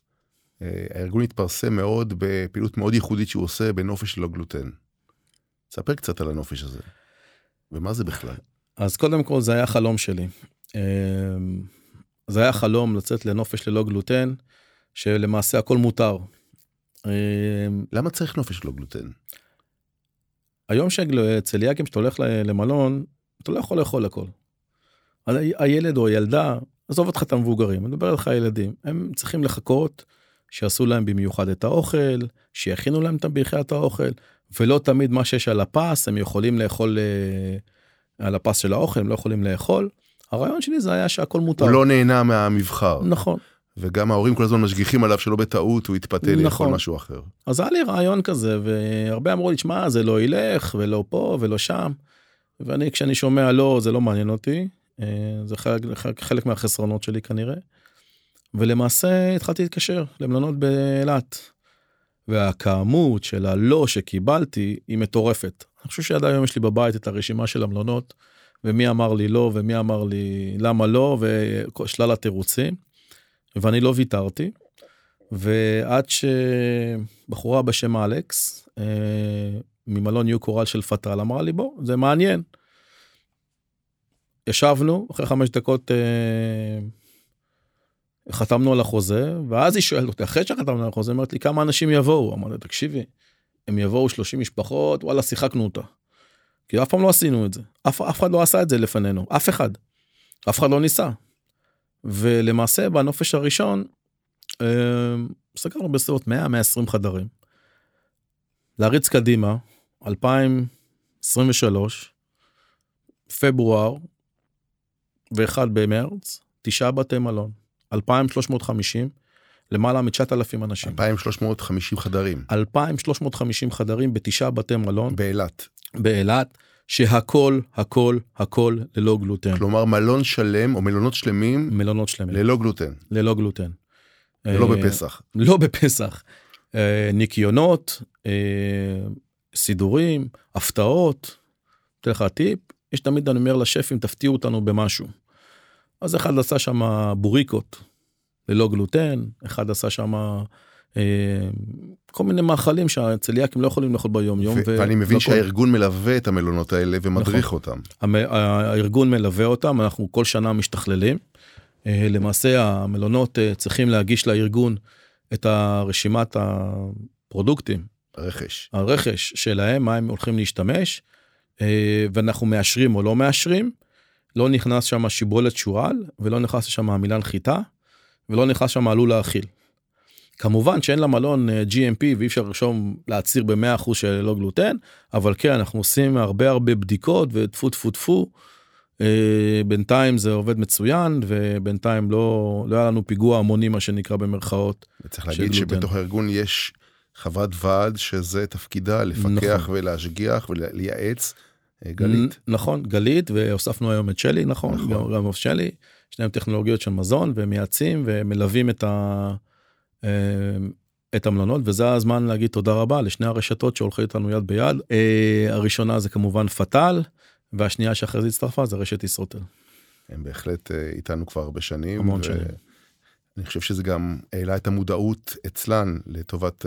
הארגון התפרסם מאוד בפעילות מאוד ייחודית שהוא עושה בנופש ללא גלוטן. ספר קצת על הנופש הזה. ומה זה בכלל? אז קודם כל זה היה חלום שלי. Uh, זה היה חלום לצאת לנופש ללא גלוטן, שלמעשה הכל מותר. למה צריך נופש ללא גלוטן? היום שצליאקים שאתה הולך למלון אתה לא יכול לאכול הכל. הילד או הילדה עזוב אותך את המבוגרים אני מדבר עליך ילדים הם צריכים לחכות שיעשו להם במיוחד את האוכל שיכינו להם את האוכל ולא תמיד מה שיש על הפס הם יכולים לאכול אה, על הפס של האוכל הם לא יכולים לאכול. הרעיון שלי זה היה שהכל מותר. הוא לא נהנה מהמבחר. נכון. וגם ההורים כל הזמן משגיחים עליו שלא בטעות הוא יתפתה נכון. לאכול משהו אחר. אז היה לי רעיון כזה והרבה אמרו לי שמע זה לא ילך ולא פה ולא שם. ואני כשאני שומע לא זה לא מעניין אותי אה, זה חלק, חלק מהחסרונות שלי כנראה. ולמעשה התחלתי להתקשר למלונות באילת. והכמות של הלא שקיבלתי היא מטורפת. אני חושב שעד היום יש לי בבית את הרשימה של המלונות ומי אמר לי לא ומי אמר לי למה לא ושלל התירוצים. ואני לא ויתרתי. ועד שבחורה בשם אלכס אה, ממלון ניו קורל של פטל אמרה לי בוא זה מעניין. ישבנו אחרי חמש דקות אה, חתמנו על החוזה ואז היא שואלת אותי אחרי שחתמנו על החוזה אומרת לי כמה אנשים יבואו? אמרתי תקשיבי הם יבואו 30 משפחות וואלה שיחקנו אותה. כי אף פעם לא עשינו את זה. אף, אף אחד לא עשה את זה לפנינו אף אחד. אף אחד לא ניסה. ולמעשה בנופש הראשון אה, סגרנו בסביבות 100 120 חדרים. להריץ קדימה 2023 פברואר ו-1 במרץ תשעה בתי מלון 2350 למעלה מ-9,000 אנשים. 2,350 חדרים. 2,350 חדרים בתשעה בתי מלון. באילת. באילת. שהכל הכל הכל ללא גלוטן. כלומר מלון שלם או מלונות שלמים מלונות שלמים ללא גלוטן ללא גלוטן. לא בפסח. לא בפסח. ניקיונות, סידורים, הפתעות. אתן לך טיפ, יש תמיד אני אומר לשפים תפתיעו אותנו במשהו. אז אחד עשה שם בוריקות ללא גלוטן, אחד עשה שם אה, כל מיני מאכלים שהצליאקים לא יכולים לאכול ביום יום. ואני מבין שהארגון מלווה את המלונות האלה ומדריך נכון. אותם. הארגון מלווה אותם אנחנו כל שנה משתכללים. אה, למעשה המלונות אה, צריכים להגיש לארגון את הרשימת הפרודוקטים. הרכש. הרכש שלהם מה הם הולכים להשתמש ואנחנו מאשרים או לא מאשרים. לא נכנס שם שיבולת שועל ולא נכנס שם המילה נחיתה ולא נכנס שם עלול להאכיל. כמובן שאין למלון אה, GMP ואי אפשר לרשום להצהיר ב-100% שללא גלוטן אבל כן אנחנו עושים הרבה הרבה בדיקות וטפו טפו טפו. אה, בינתיים זה עובד מצוין ובינתיים לא לא היה לנו פיגוע המוני מה שנקרא במרכאות. צריך להגיד שבתוך הארגון יש חברת ועד שזה תפקידה לפקח נכון. ולהשגיח ולייעץ. אה, גלית. נכון גלית והוספנו היום את שלי נכון, נכון. גם שלי. שניהם טכנולוגיות של מזון ומייעצים ומלווים את ה... אה, את המלונות וזה הזמן להגיד תודה רבה לשני הרשתות שהולכות איתנו יד ביד אה, הראשונה זה כמובן פטל והשנייה שאחרי זה הצטרפה זה רשת ישרוטל. הם בהחלט איתנו כבר הרבה שנים. המון ו... שנים. אני חושב שזה גם העלה את המודעות אצלן לטובת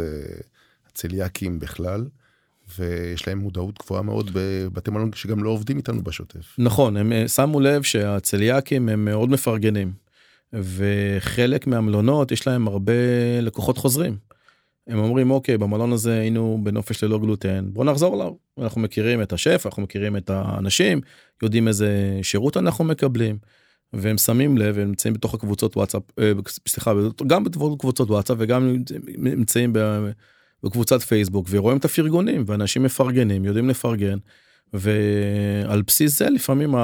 הצליאקים בכלל. ויש להם מודעות גבוהה מאוד בבתי מלון שגם לא עובדים איתנו בשוטף. נכון הם שמו לב שהצליאקים הם מאוד מפרגנים וחלק מהמלונות יש להם הרבה לקוחות חוזרים. הם אומרים אוקיי במלון הזה היינו בנופש ללא גלוטן בוא נחזור אליו אנחנו מכירים את השף אנחנו מכירים את האנשים יודעים איזה שירות אנחנו מקבלים. והם שמים לב הם נמצאים בתוך הקבוצות וואטסאפ אה, סליחה גם בתוך קבוצות וואטסאפ וגם נמצאים בקבוצת פייסבוק ורואים את הפרגונים ואנשים מפרגנים יודעים לפרגן ועל בסיס זה לפעמים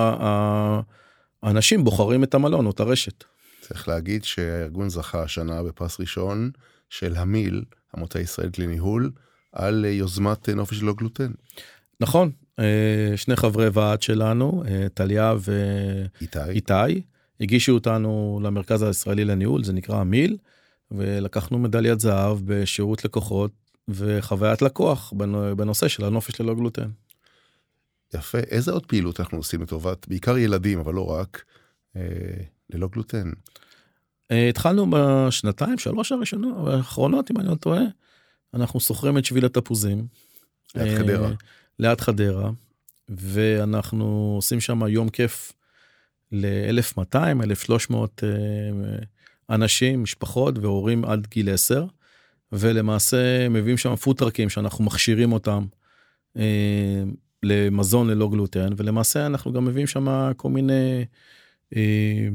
האנשים בוחרים את המלון או את הרשת. צריך להגיד שהארגון זכה השנה בפרס ראשון של המיל, המועצה הישראלית לניהול, על יוזמת נופש ללא גלוטן. נכון, אה, שני חברי ועד שלנו, אה, טליה ואיתי, הגישו אותנו למרכז הישראלי לניהול, זה נקרא המיל, ולקחנו מדליית זהב בשירות לקוחות וחוויית לקוח בנושא של הנופש ללא גלוטן. יפה, איזה עוד פעילות אנחנו עושים לטובת, בעיקר ילדים, אבל לא רק, אה, ללא גלוטן? אה, התחלנו בשנתיים שלוש הראשונות האחרונות אם אני לא טועה אנחנו שוכרים את שביל התפוזים. ליד אה, חדרה. ליד חדרה ואנחנו עושים שם יום כיף ל-1200 1300 אנשים משפחות והורים עד גיל 10 ולמעשה מביאים שם פוטרקים שאנחנו מכשירים אותם אה, למזון ללא גלוטן ולמעשה אנחנו גם מביאים שם כל מיני אה,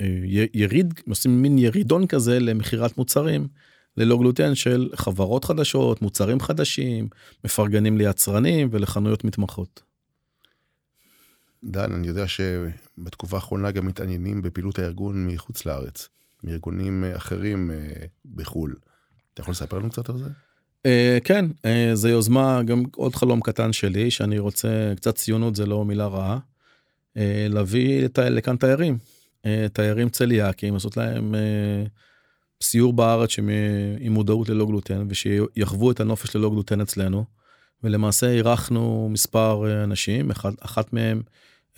אה, יריד עושים מין ירידון כזה למכירת מוצרים ללא גלוטן של חברות חדשות מוצרים חדשים מפרגנים ליצרנים ולחנויות מתמחות. דן אני יודע שבתקופה האחרונה גם מתעניינים בפעילות הארגון מחוץ לארץ מארגונים אחרים בחול. אתה יכול לספר לנו קצת על זה? Uh, כן זה יוזמה גם עוד חלום קטן שלי שאני רוצה קצת ציונות זה לא מילה רעה. אה, להביא לכאן תיירים, אה, תיירים צליאקים, לעשות להם אה, סיור בארץ עם מודעות ללא גלוטן ושיחוו את הנופש ללא גלוטן אצלנו. ולמעשה אירחנו מספר אנשים, אחד, אחת מהם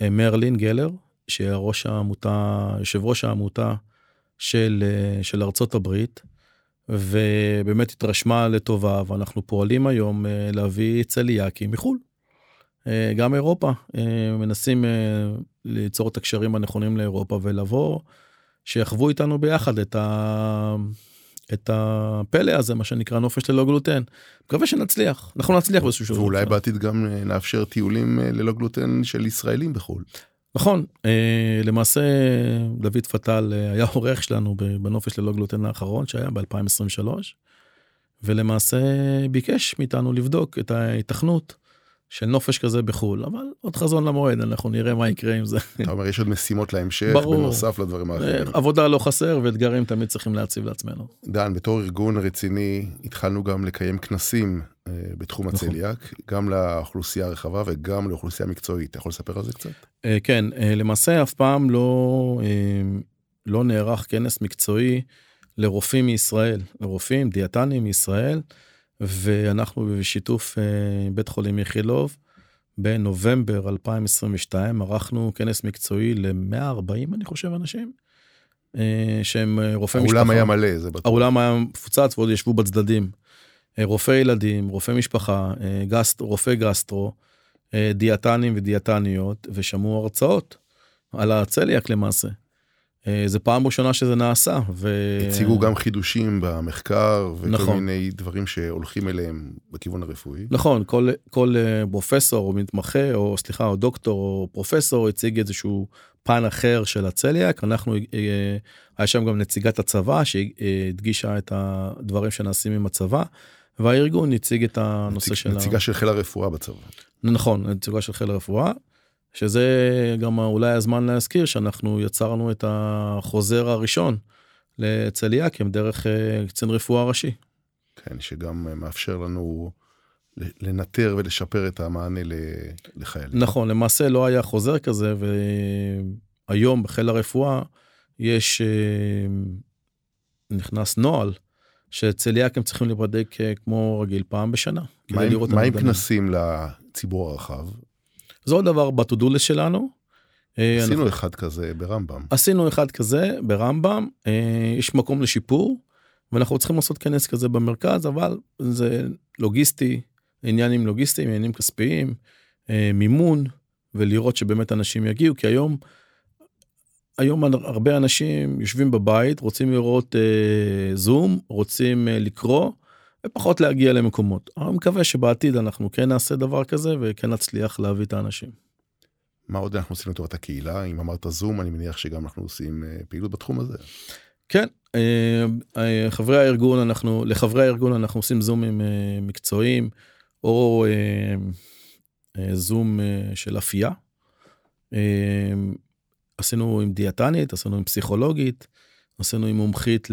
מרלין גלר, שראש העמותה, יושב ראש העמותה של, של ארצות הברית, ובאמת התרשמה לטובה, ואנחנו פועלים היום להביא צליאקים מחו"ל. אה, גם אירופה אה, מנסים אה, ליצור את הקשרים הנכונים לאירופה ולבוא שיחוו איתנו ביחד את, ה... את הפלא הזה מה שנקרא נופש ללא גלוטן. מקווה שנצליח אנחנו נצליח באיזשהו שבוע. ואולי בעתיד גם נאפשר טיולים ללא גלוטן של ישראלים בחו"ל. נכון למעשה דוד פטל היה עורך שלנו בנופש ללא גלוטן האחרון שהיה ב2023 ולמעשה ביקש מאיתנו לבדוק את ההיתכנות. של נופש כזה בחול אבל עוד חזון למועד אנחנו נראה מה יקרה עם זה. אתה אומר יש עוד משימות להמשך ברור. בנוסף לדברים האחרים. עבודה לא חסר ואתגרים תמיד צריכים להציב לעצמנו. דן בתור ארגון רציני התחלנו גם לקיים כנסים אה, בתחום נכון. הצליאק גם לאוכלוסייה הרחבה וגם לאוכלוסייה מקצועית אתה יכול לספר על זה קצת? אה, כן אה, למעשה אף פעם לא לא נערך כנס מקצועי לרופאים מישראל לרופאים דיאטנים מישראל. ואנחנו בשיתוף אה, בית חולים איכילוב בנובמבר 2022 ערכנו כנס מקצועי ל-140 אני חושב אנשים. אה, שהם אה, רופאי משפחה. האולם היה מלא זה בטוח. האולם היה מפוצץ ועוד ישבו בצדדים. רופאי ילדים, רופאי משפחה, גסט, רופאי גסטרו, דיאטנים ודיאטניות ושמעו הרצאות על הצליאק למעשה. אה, זה פעם ראשונה שזה נעשה. ו... הציגו גם חידושים במחקר וכל נכון. מיני דברים שהולכים אליהם בכיוון הרפואי. נכון, כל, כל אה, פרופסור או מתמחה, או סליחה, או דוקטור או פרופסור הציג איזשהו פן אחר של הצליאק. אנחנו, אה, היה שם גם נציגת הצבא שהדגישה את הדברים שנעשים עם הצבא, והארגון הציג את הנושא נציג, של... נציגה של חיל הרפואה בצבא. נכון, נציגה של חיל הרפואה, שזה גם אולי הזמן להזכיר שאנחנו יצרנו את החוזר הראשון לצליאקים דרך אה, קצין רפואה ראשי. כן, שגם אה, מאפשר לנו לנטר ולשפר את המענה לחיילים. נכון, למעשה לא היה חוזר כזה, והיום בחיל הרפואה יש, אה, נכנס נוהל שצליאקים צריכים להיבדק אה, כמו רגיל פעם בשנה. מה עם-. כנסים לציבור הרחב? זה עוד דבר בטודולס שלנו. אה, אנחנו- עשינו אחד כזה ברמב"ם. עשינו אחד כזה ברמב"ם, אה, יש מקום לשיפור, ואנחנו צריכים לעשות כנס כזה במרכז, אבל זה לוגיסטי, עניינים לוגיסטיים, עניינים כספיים, אה, מימון, ולראות שבאמת אנשים יגיעו, כי היום, היום הרבה אנשים יושבים בבית, רוצים לראות אה, זום, רוצים אה, לקרוא, ופחות להגיע למקומות. אני מקווה שבעתיד אנחנו כן נעשה דבר כזה, וכן נצליח להביא את האנשים. מה עוד אנחנו עושים לטובת הקהילה? אם אמרת זום, אני מניח שגם אנחנו עושים אה, פעילות בתחום הזה. כן, אה, אה, חברי הארגון אנחנו לחברי הארגון אנחנו עושים זומים אה, מקצועיים או אה, אה, זום אה, של אפייה. עשינו עם דיאטנית, עשינו עם פסיכולוגית, עשינו עם מומחית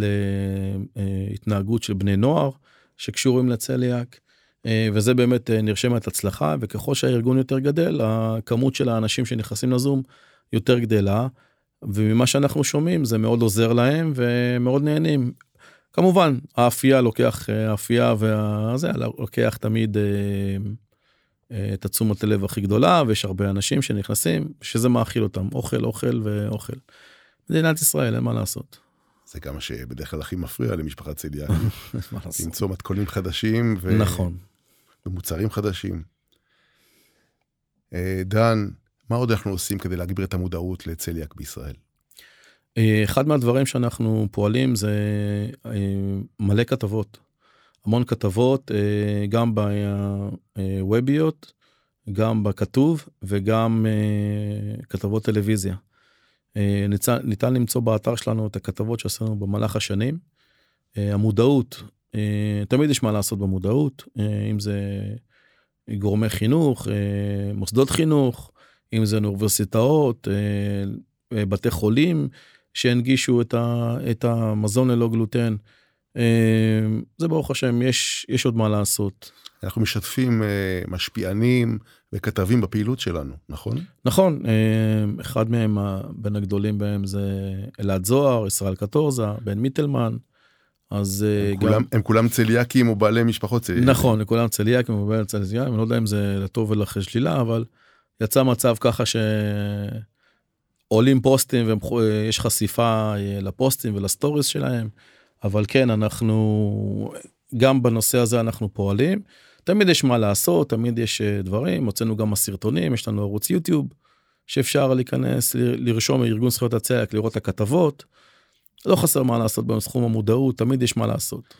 להתנהגות של בני נוער שקשורים לצליאק. אה, וזה באמת אה, נרשמת הצלחה וככל שהארגון יותר גדל הכמות של האנשים שנכנסים לזום יותר גדלה. וממה שאנחנו שומעים זה מאוד עוזר להם ומאוד נהנים. כמובן האפייה לוקח אה, האפייה והזה לוקח תמיד את התשומת הלב הכי גדולה ויש הרבה אנשים שנכנסים שזה מאכיל אותם אוכל אוכל ואוכל. מדינת ישראל אין מה לעשות. זה גם מה שבדרך כלל הכי מפריע למשפחת צליאק. למצוא מתכונים חדשים ו- נכון. ומוצרים חדשים. אה, דן, מה עוד אנחנו עושים כדי להגביר את המודעות לצליאק בישראל? אה, אחד מהדברים שאנחנו פועלים זה אה, מלא כתבות. המון כתבות, אה, גם בווביות, גם בכתוב וגם אה, כתבות טלוויזיה. אה, ניתן, ניתן למצוא באתר שלנו את הכתבות שעשינו במהלך השנים. המודעות, תמיד יש מה לעשות במודעות, אם זה גורמי חינוך, מוסדות חינוך, אם זה אוניברסיטאות, בתי חולים שהנגישו את, ה, את המזון ללא גלוטן. אה, זה ברוך השם, יש, יש עוד מה לעשות. אנחנו משתפים אה, משפיענים וכתבים בפעילות שלנו, נכון? נכון, אה, אחד מהם, בין הגדולים בהם זה אלעד זוהר, ישראל קטורזה, בן מיטלמן. אז אה, הם גם... כולם- הם כולם צליאקים או בעלי משפחות צליאקים. נכון, לכולם צליאק, מבבל צליאק, אני לא יודע אם זה לטוב ולשלילה, אבל יצא מצב ככה שעולים פוסטים ויש חשיפה אה, לפוסטים ולסטוריס שלהם, אבל כן, אנחנו, גם בנושא הזה אנחנו פועלים. תמיד יש מה לעשות, תמיד יש אה, דברים, הוצאנו גם הסרטונים, יש לנו ערוץ יוטיוב, שאפשר להיכנס, לרשום ארגון זכויות הצליאק, לראות את הכתבות. לא חסר מה לעשות בתחום המודעות, תמיד יש מה לעשות.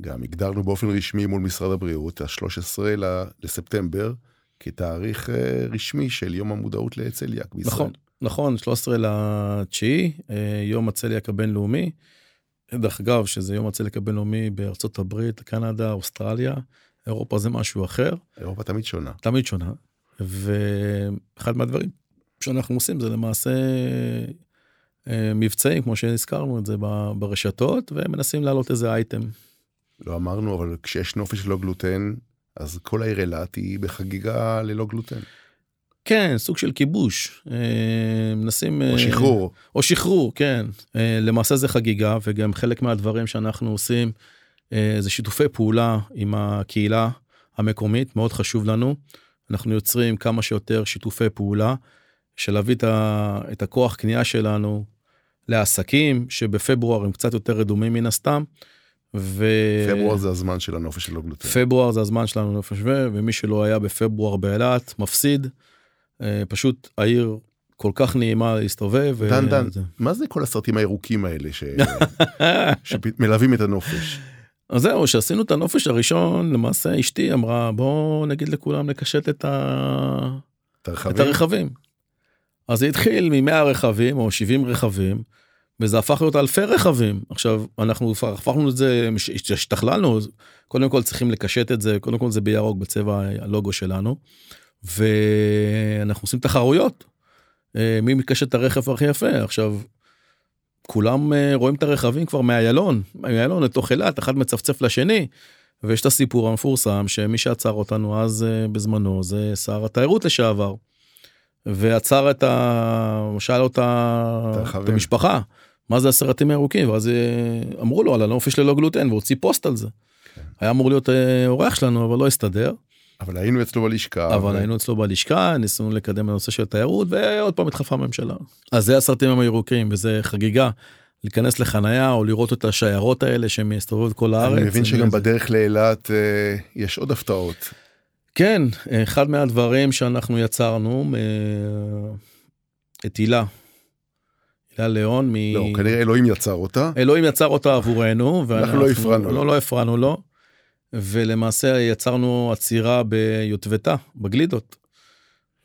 גם הגדרנו באופן רשמי מול משרד הבריאות, ה-13 לספטמבר, כתאריך אה, רשמי של יום המודעות לצליאק בישראל. נכון, נכון, 13 לתשיעי, אה, יום הצליאק הבינלאומי. דרך אגב, שזה יום הצליאק הבינלאומי בארצות הברית, קנדה, אוסטרליה, אירופה זה משהו אחר, אירופה תמיד שונה. תמיד שונה. ואחד מהדברים שאנחנו עושים זה למעשה אה, מבצעים, כמו שהזכרנו את זה ברשתות, ומנסים להעלות איזה אייטם. לא אמרנו, אבל כשיש נופש ללא גלוטן, אז כל העיר אילת היא בחגיגה ללא גלוטן. כן, סוג של כיבוש. אה, מנסים... או אה, שחרור. או שחרור, כן. אה, למעשה זה חגיגה, וגם חלק מהדברים שאנחנו עושים זה שיתופי פעולה עם הקהילה המקומית, מאוד חשוב לנו. אנחנו יוצרים כמה שיותר שיתופי פעולה, של להביא את, הכוח קנייה שלנו לעסקים, שבפברואר הם קצת יותר רדומים מן הסתם. ו... פברואר זה הזמן של הנופש ללא גלוטן. פברואר זה הזמן שלנו נופש ו, ומי שלא היה בפברואר באילת מפסיד. אה, פשוט העיר כל כך נעימה להסתובב. דן, דן. מה זה כל הסרטים הירוקים האלה. שמלווים את הנופש? אז זהו, שעשינו את הנופש הראשון, למעשה אשתי אמרה, בוא נגיד לכולם לקשט את, ה... את הרכבים? אז זה התחיל מ-100 רכבים או 70 רכבים, וזה הפך להיות אלפי רכבים. עכשיו, אנחנו הפכנו את זה, השתכללנו, קודם כל צריכים לקשט את זה, קודם כל זה בירוק בצבע הלוגו שלנו, ואנחנו עושים תחרויות. אה, מי מקשט את הרכב הכי יפה. עכשיו, כולם אה, רואים את הרכבים כבר מאיילון, מאיילון לתוך אילת, אחד מצפצף לשני. ויש את הסיפור המפורסם שמי שעצר אותנו אז אה, בזמנו זה שר התיירות לשעבר. ועצר את ה... שאל אותה את. המשפחה מה זה הסרטים הירוקים ואז אמרו לו על הנופש ללא גלוטן והוציא פוסט על זה. כן. היה אמור להיות אורח שלנו אבל לא הסתדר אבל היינו אצלו בלשכה. אבל ו- היינו אצלו בלשכה ניסינו לקדם את הנושא של תיירות ועוד פעם התחלפה הממשלה. אז זה הסרטים הירוקים וזה חגיגה. להיכנס לחנייה או לראות את השיירות האלה שהם מסתובבות כל הארץ. אני מבין שגם זה- בדרך לאילת אה, יש עוד הפתעות. כן, אחד מהדברים שאנחנו יצרנו, אה, את הילה. הילה ליאון, מ... לא, כנראה אלוהים יצר אותה. אלוהים יצר אותה עבורנו. ואנחנו- לא הפרענו לו. לא, לא הפרענו לו. ולמעשה יצרנו עצירה ביוטבתה, בגלידות.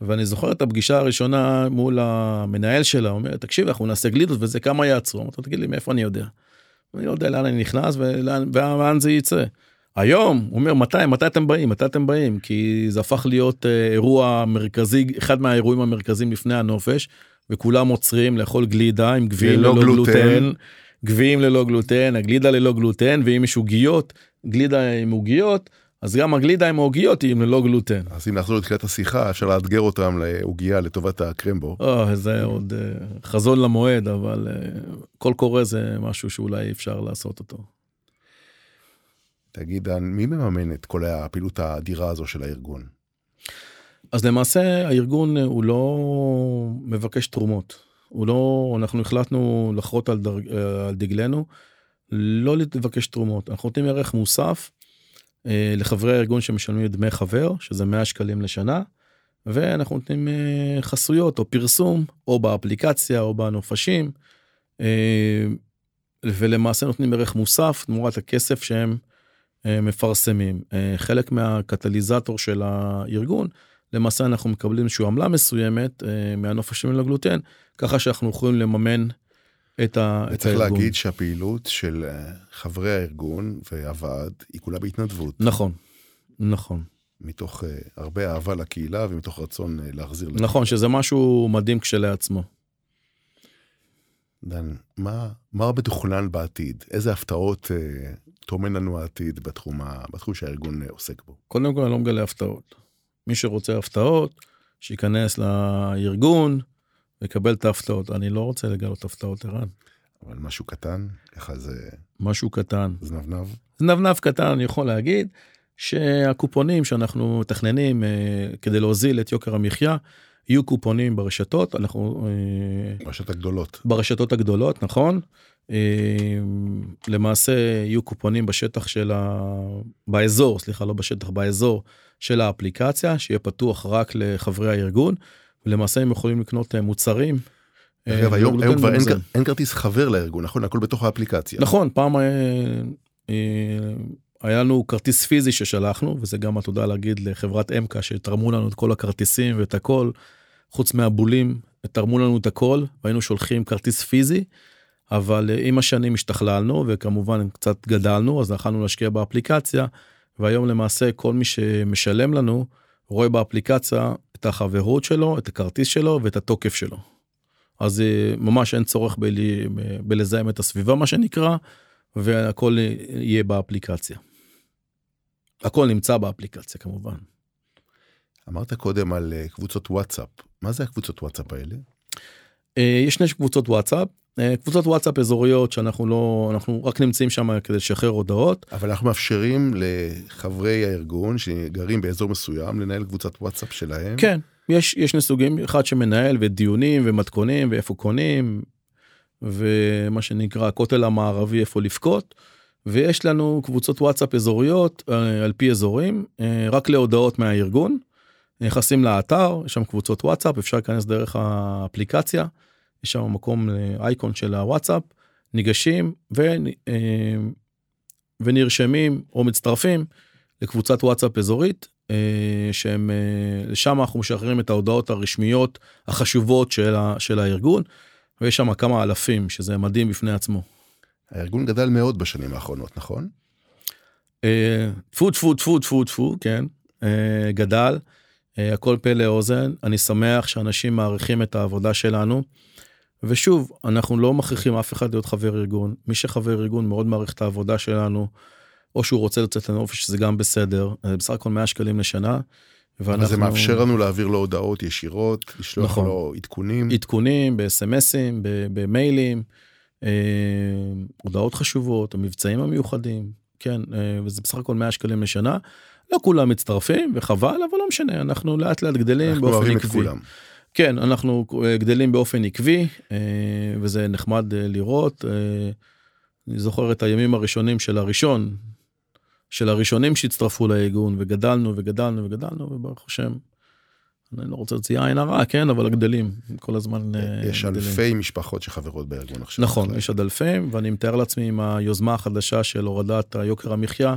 ואני זוכר את הפגישה הראשונה מול המנהל שלה, אומר, תקשיב, אנחנו נעשה גלידות וזה כמה יעצרו. אמרתי לו, תגיד לי, מאיפה אני יודע? אני לא יודע לאן אני נכנס ולאן ולאן זה יצא. היום, הוא אומר, מתי, מתי אתם באים, מתי אתם באים? כי זה הפך להיות אה, אירוע מרכזי, אחד מהאירועים המרכזיים לפני הנופש, וכולם עוצרים לאכול גלידה עם גביעים ללא ללא, גלוטן. גלוטן, גביעים ללא גלוטן, הגלידה ללא גלוטן, ואם יש עוגיות, גלידה עם עוגיות, אז גם הגלידה עם העוגיות היא ללא גלוטן. אז אם נחזור לתחילת השיחה אפשר לאתגר אותם לעוגיה לטובת הקרמבו. או, זה עוד אה, חזון למועד, אבל אה, קול קורא זה משהו שאולי אפשר לעשות אותו. תגיד מי מממן את כל הפעילות האדירה הזו של הארגון? אז למעשה הארגון הוא לא מבקש תרומות. הוא לא, אנחנו החלטנו לחרות על, דרג, על דגלנו, לא לבקש תרומות. אנחנו נותנים ערך מוסף אה, לחברי הארגון שמשלמים דמי חבר, שזה 100 שקלים לשנה, ואנחנו נותנים אה, חסויות או פרסום, או באפליקציה או בנופשים, אה, ולמעשה נותנים ערך מוסף תמורת הכסף שהם אה, מפרסמים. אה, חלק מהקטליזטור של הארגון למעשה אנחנו מקבלים איזושהי עמלה מסוימת אה, מהנופשים ללא גלוטן, ככה שאנחנו יכולים לממן את, הארגון. להגיד שהפעילות של אה, חברי הארגון והוועד היא כולה בהתנדבות, נכון, נכון, מתוך אה, הרבה אהבה לקהילה ומתוך רצון אה, להחזיר. לקהילה. נכון, שזה משהו מדהים כשלעצמו. דן, מה, מה מתוכנן בעתיד? איזה הפתעות אה, טומן לנו העתיד בתחום, ה, בתחום שהארגון אה, עוסק בו? קודם כל אני לא מגלה הפתעות. מי שרוצה הפתעות, שייכנס לארגון ויקבל את ההפתעות. אני לא רוצה לגלות הפתעות, ערן. אבל משהו קטן, ככה זה משהו קטן. זנבנב. נבנב קטן אני יכול להגיד שהקופונים שאנחנו מתכננים אה, כדי להוזיל את יוקר המחיה יהיו קופונים ברשתות אנחנו אה, הרשת הגדולות. ברשתות הגדולות נכון אה, למעשה יהיו קופונים בשטח של ה... באזור סליחה לא בשטח באזור של האפליקציה שיהיה פתוח רק לחברי הארגון ולמעשה הם יכולים לקנות אה, מוצרים. אה, אגב, היום, כבר אין, כרטיס חבר לארגון, נכון? הכל בתוך האפליקציה. נכון פעם אה, היה לנו כרטיס פיזי ששלחנו וזה גם התודה להגיד לחברת אמקה שתרמו לנו את כל הכרטיסים ואת הכל חוץ מהבולים תרמו לנו את הכל והיינו שולחים כרטיס פיזי. אבל עם השנים השתכללנו וכמובן קצת גדלנו אז יכלנו להשקיע באפליקציה והיום למעשה כל מי שמשלם לנו רואה באפליקציה את החברות שלו את הכרטיס שלו ואת התוקף שלו. אז אה, ממש אין צורך בל... בלזהם את הסביבה מה שנקרא והכל יהיה באפליקציה. הכל נמצא באפליקציה כמובן. אמרת קודם על אה, קבוצות וואטסאפ. מה זה הקבוצות וואטסאפ האלה? אה, יש שני קבוצות וואטסאפ, קבוצות וואטסאפ אזוריות שאנחנו לא, אנחנו רק נמצאים שם כדי לשחרר הודעות. אבל אנחנו מאפשרים לחברי הארגון שגרים באזור מסוים לנהל קבוצת וואטסאפ שלהם. כן, יש, יש שני סוגים, אחד שמנהל ודיונים ומתכונים ואיפה קונים, ומה שנקרא הכותל המערבי איפה לבכות. ויש לנו קבוצות וואטסאפ אזוריות אה, על פי אזורים, אה, רק להודעות מהארגון. נכנסים לאתר, יש שם קבוצות וואטסאפ, אפשר להיכנס דרך האפליקציה, יש שם מקום לאייקון של הוואטסאפ, ניגשים ו, אה, ונרשמים או מצטרפים לקבוצת וואטסאפ אזורית, אה, שהם, אה, שם אנחנו משחררים את ההודעות הרשמיות החשובות של, ה, של הארגון, ויש שם כמה אלפים, שזה מדהים בפני עצמו. הארגון גדל מאוד בשנים האחרונות, נכון? טפו טפו טפו טפו טפו, כן, גדל. אה, הכל פה לאוזן אני שמח שאנשים מעריכים את העבודה שלנו. ושוב אנחנו לא מכריחים אף אחד להיות חבר ארגון מי שחבר ארגון מאוד מעריך את העבודה שלנו. או שהוא רוצה לצאת לנופש זה גם בסדר זה בסך הכל 100 שקלים לשנה. ואנחנו... זה מאפשר לנו להעביר לו הודעות ישירות לשלוח נכון. לו עדכונים עדכונים בסמסים במיילים אה, הודעות חשובות המבצעים המיוחדים כן אה, וזה בסך הכל 100 שקלים לשנה. לא כולם מצטרפים וחבל אבל לא משנה אנחנו לאט לאט גדלים באופן עקבי. כן אנחנו אה, גדלים באופן עקבי אה, וזה נחמד אה, לראות. אני זוכר את הימים הראשונים של הראשון של הראשונים שהצטרפו לארגון וגדלנו וגדלנו וגדלנו וברוך השם. אני לא רוצה להוציא עין הרע כן אבל גדלים כל הזמן יש גדלים. אלפי משפחות שחברות בארגון עכשיו נכון יש עוד אלפים ואני מתאר לעצמי עם היוזמה החדשה של הורדת היוקר המחיה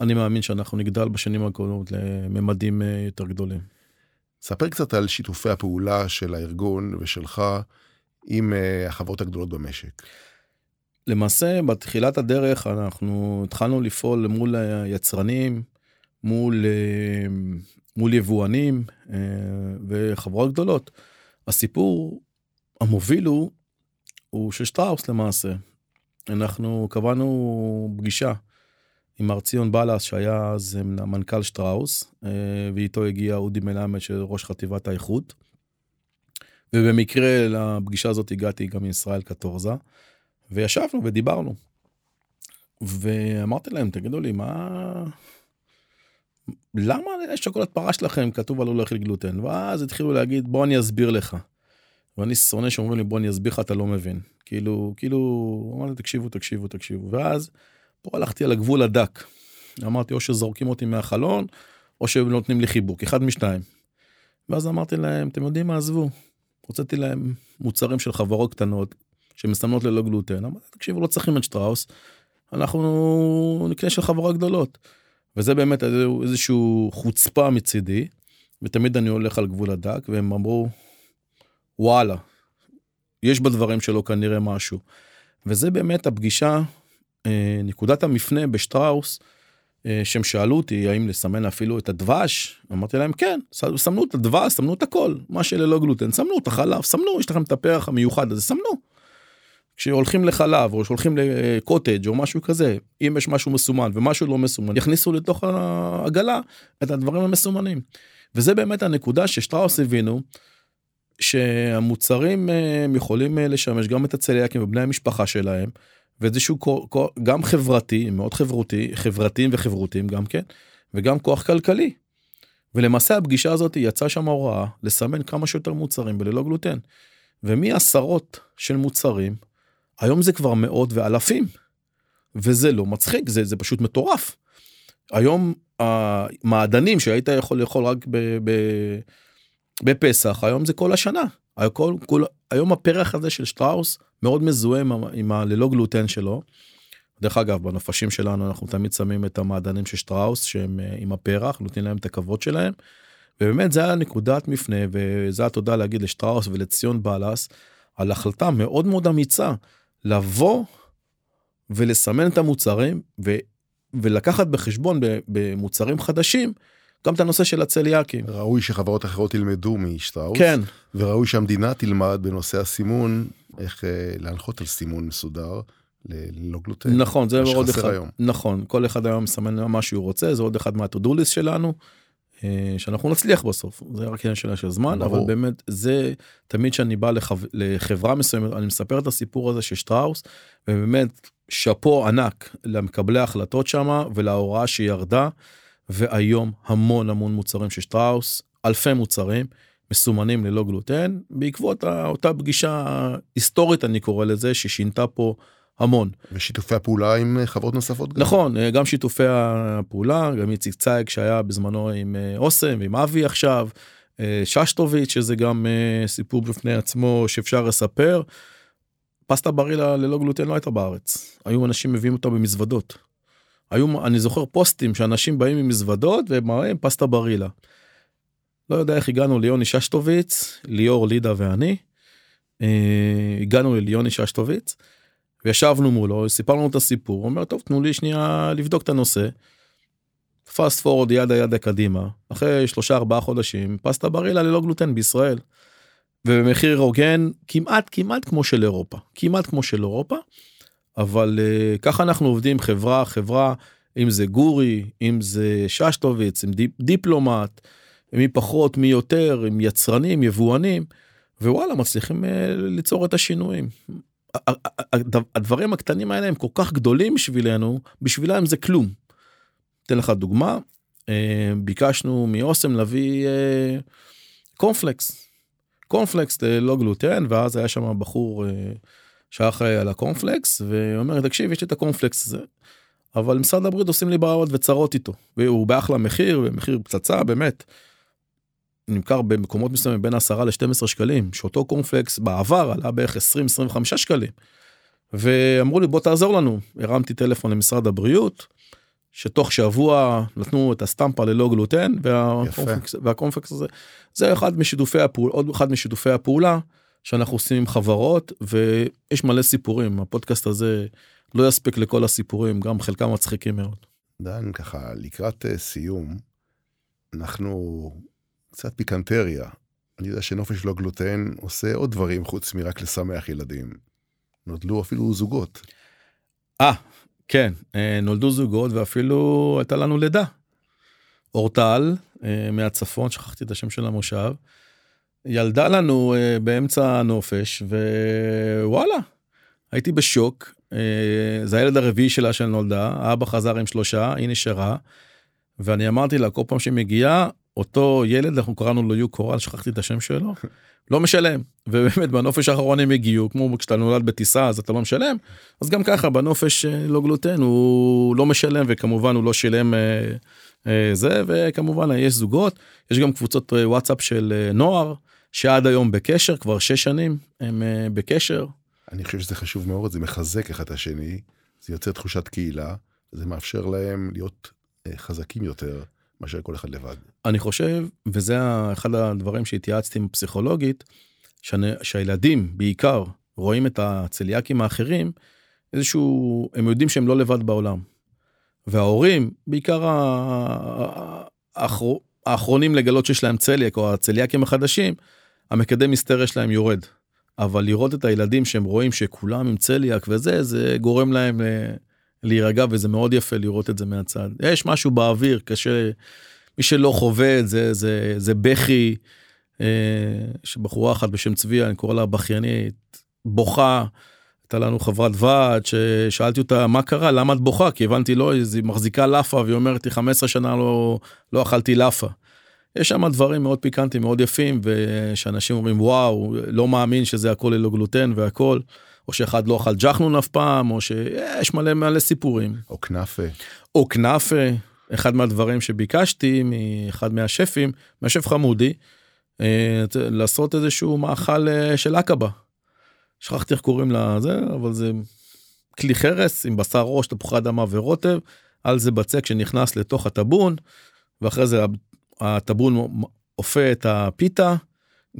אני מאמין שאנחנו נגדל בשנים הקרובות לממדים יותר גדולים. ספר קצת על שיתופי הפעולה של הארגון ושלך עם אה, החברות הגדולות במשק. למעשה בתחילת הדרך אנחנו התחלנו לפעול מול היצרנים, מול, אה, מול יבואנים וחברות גדולות. הסיפור המוביל הוא, הוא של שטראוס למעשה. אנחנו קבענו פגישה עם מר ציון בלס שהיה אז מנכ"ל שטראוס אה, ואיתו הגיע אודי מלמד של ראש חטיבת האיכות. ובמקרה לפגישה הזאת הגעתי גם עם ישראל קטורזה וישבנו ודיברנו. ואמרתי להם תגידו לי מה למה שוקולד פרה שלכם כתוב על הולך לגלוטן ואז התחילו להגיד בוא אני אסביר לך. ואני שונא שאומרים לי בוא אני אסביר לך אתה לא מבין כאילו כאילו אמרתי תקשיבו תקשיבו תקשיבו ואז פה הלכתי על הגבול הדק. אמרתי או שזורקים אותי מהחלון או שהם נותנים לי חיבוק אחד משתיים. ואז אמרתי להם אתם יודעים מה עזבו. הוצאתי להם מוצרים של חברות קטנות שמסמנות ללא גלוטן. אמרתי תקשיבו לא צריכים את שטראוס. אנחנו נקנה של חברות גדולות. וזה באמת איזשהו חוצפה מצידי ותמיד אני הולך על גבול הדק והם אמרו וואלה יש בדברים שלו כנראה משהו. וזה באמת הפגישה נקודת המפנה בשטראוס אה, שהם שאלו אותי האם לסמן אפילו את הדבש אמרתי להם כן סמנו את הדבש סמנו את הכל מה שללא גלוטן סמנו את החלב סמנו יש לכם את הפרח המיוחד הזה סמנו. כשהולכים לחלב או שהולכים לקוטג' או משהו כזה אם יש משהו מסומן ומשהו לא מסומן יכניסו לתוך העגלה את הדברים המסומנים. וזה באמת הנקודה ששטראוס הבינו שהמוצרים אה, יכולים לשמש גם את הצליאקים ובני המשפחה שלהם ואיזשהו גם חברתי מאוד חברותי חברתיים וחברותיים גם כן וגם כוח כלכלי. ולמעשה הפגישה הזאת יצאה שם הוראה לסמן כמה שיותר מוצרים בללא גלוטן. ומעשרות של מוצרים היום זה כבר מאות ואלפים. וזה לא מצחיק זה זה פשוט מטורף. היום המעדנים שהיית יכול לאכול רק ב, ב, בפסח היום זה כל השנה. הכל, כל, היום הפרח הזה של שטראוס מאוד מזוהה עם, הללא גלוטן שלו. דרך אגב בנופשים שלנו אנחנו תמיד שמים את המעדנים של שטראוס שהם אה, עם הפרח נותנים להם את הכבוד שלהם. ובאמת זה היה נקודת מפנה וזה התודה להגיד לשטראוס ולציון בלס על החלטה מאוד מאוד אמיצה לבוא ולסמן את המוצרים ו, ולקחת בחשבון במוצרים חדשים גם את הנושא של הצליאקים. ראוי שחברות אחרות ילמדו משטראוס. כן. וראוי שהמדינה תלמד בנושא הסימון, איך אה, להנחות על סימון מסודר. ללא גלוטן. נכון, זה עוד אחד. היום. נכון, כל אחד היום מסמן מה שהוא רוצה, זה עוד אחד מהטודוליסט שלנו. אה, שאנחנו נצליח בסוף זה רק עניין של זמן אבל באמת זה תמיד שאני בא לחב... לחברה מסוימת אני מספר את הסיפור הזה של שטראוס ובאמת שאפו ענק למקבלי ההחלטות שמה ולהוראה שירדה והיום המון המון מוצרים של שטראוס, אלפי מוצרים מסומנים ללא גלוטן, בעקבות אותה פגישה היסטורית אני קורא לזה, ששינתה פה המון. ושיתופי הפעולה עם אה, חברות נוספות גם. נכון, אה, גם שיתופי הפעולה, גם איציק צייג שהיה בזמנו עם אה, אוסם ועם אבי עכשיו, ששטוביץ' שזה גם סיפור בפני עצמו שאפשר לספר. פסטה ברילה ללא גלוטן לא הייתה בארץ, היו אנשים מביאים אותה במזוודות. היו, אני זוכר פוסטים שאנשים באים עם מזוודות ומראים פסטה ברילה. לא יודע איך הגענו ליוני ששטוביץ, ליאור, לידה ואני. הגענו לליוני ששטוביץ. וישבנו מולו סיפרנו את הסיפור הוא אומר טוב תנו לי שנייה לבדוק את הנושא. fast forward yada yada קדימה אחרי שלושה ארבעה חודשים פסטה ברילה ללא גלוטן בישראל. ובמחיר הוגן כמעט כמעט כמו של אירופה כמעט כמו של אירופה. אבל uh, ככה אנחנו עובדים חברה חברה אם זה גורי אם זה שסטוביץ עם דיפ, דיפלומט מי פחות מי יותר עם יצרנים יבואנים ווואלה מצליחים uh, ליצור את השינויים הדברים הקטנים האלה הם כל כך גדולים בשבילנו בשבילם זה כלום. אתן לך דוגמה אה, ביקשנו מאוסם להביא אה, קורנפלקס קורנפלקס לא גלוטן ואז היה שם בחור אה, שהיה על הקורנפלקס ואומר תקשיב יש לי את הקורנפלקס הזה. אבל משרד הבריאות עושים לי בעיות וצרות איתו והוא באחלה מחיר מחיר פצצה באמת. נמכר במקומות מסוימים בין 10 ל-12 שקלים שאותו קורנפלקס בעבר עלה בערך 20-25 שקלים. ואמרו לי בוא תעזור לנו הרמתי טלפון למשרד הבריאות שתוך שבוע נתנו את הסטמפה ללא גלוטן והקורנפלקס, והקורנפלקס הזה זה אחד משיתופי הפעולה עוד אחד משיתופי הפעולה שאנחנו עושים עם חברות ויש מלא סיפורים הפודקאסט הזה לא יספיק לכל הסיפורים גם חלקם מצחיקים מאוד. דן ככה לקראת uh, סיום אנחנו קצת פיקנטריה. אני יודע שנופש לא גלוטן עושה עוד דברים חוץ מרק לשמח ילדים. נולדו אפילו זוגות. אה, כן, אה, נולדו זוגות ואפילו הייתה לנו לידה. אורטל אה, מהצפון, שכחתי את השם של המושב, ילדה לנו אה, באמצע הנופש ווואלה, הייתי בשוק. זה הילד הרביעי שלה שנולדה, האבא חזר עם שלושה, היא נשארה. ואני אמרתי לה כל פעם שהיא מגיעה אותו ילד אנחנו קראנו לו יו קורל שכחתי את השם שלו לא משלם ובאמת בנופש האחרון הם הגיעו כמו כשאתה נולד בטיסה אז אתה לא משלם אז גם ככה בנופש אה, לא גלוטן הוא לא משלם וכמובן הוא לא שילם אה, אה, זה וכמובן יש זוגות יש גם קבוצות אה, וואטסאפ של אה, נוער שעד היום בקשר כבר שש שנים הם אה, בקשר. אני חושב שזה חשוב מאוד זה מחזק אחד את השני זה יוצר תחושת קהילה זה מאפשר להם להיות אה, חזקים יותר. מאשר כל אחד לבד. אני חושב, וזה אחד הדברים שהתייעצתי עם פסיכולוגית, שאני, שהילדים בעיקר רואים את הצליאקים האחרים, איזשהו, הם יודעים שהם לא לבד בעולם. וההורים, בעיקר האחר, האחרונים לגלות שיש להם צליאק, או הצליאקים החדשים, המקדם היסטריה שלהם יורד. אבל לראות את הילדים שהם רואים שכולם עם צליאק וזה, זה גורם להם להירגע וזה מאוד יפה לראות את זה מהצד. יש משהו באוויר קשה, מי שלא חווה את זה, זה, זה בכי, אה, שבחורה אחת בשם צביה, אני קורא לה בכיינית, בוכה. הייתה לנו חברת ועד ששאלתי אותה מה קרה למה את בוכה כי הבנתי לא היא מחזיקה לאפה והיא אומרת לי 15 שנה לא לא אכלתי לאפה. יש שם דברים מאוד פיקנטיים מאוד יפים ושאנשים אומרים וואו לא מאמין שזה הכל ללא גלוטן והכל. או שאחד לא אכל ג'חנון אף פעם, או שיש מלא מלא סיפורים. או כנאפה. או כנאפה, אחד מהדברים שביקשתי מאחד מהשפים, מהשף חמודי, אה, לעשות איזשהו מאכל אה, של עקבה. שכחתי איך קוראים לזה, אבל זה כלי חרס עם בשר ראש, תפוחי אדמה ורוטב, על זה בצק שנכנס לתוך הטבון, ואחרי זה הטבון אופה את הפיתה,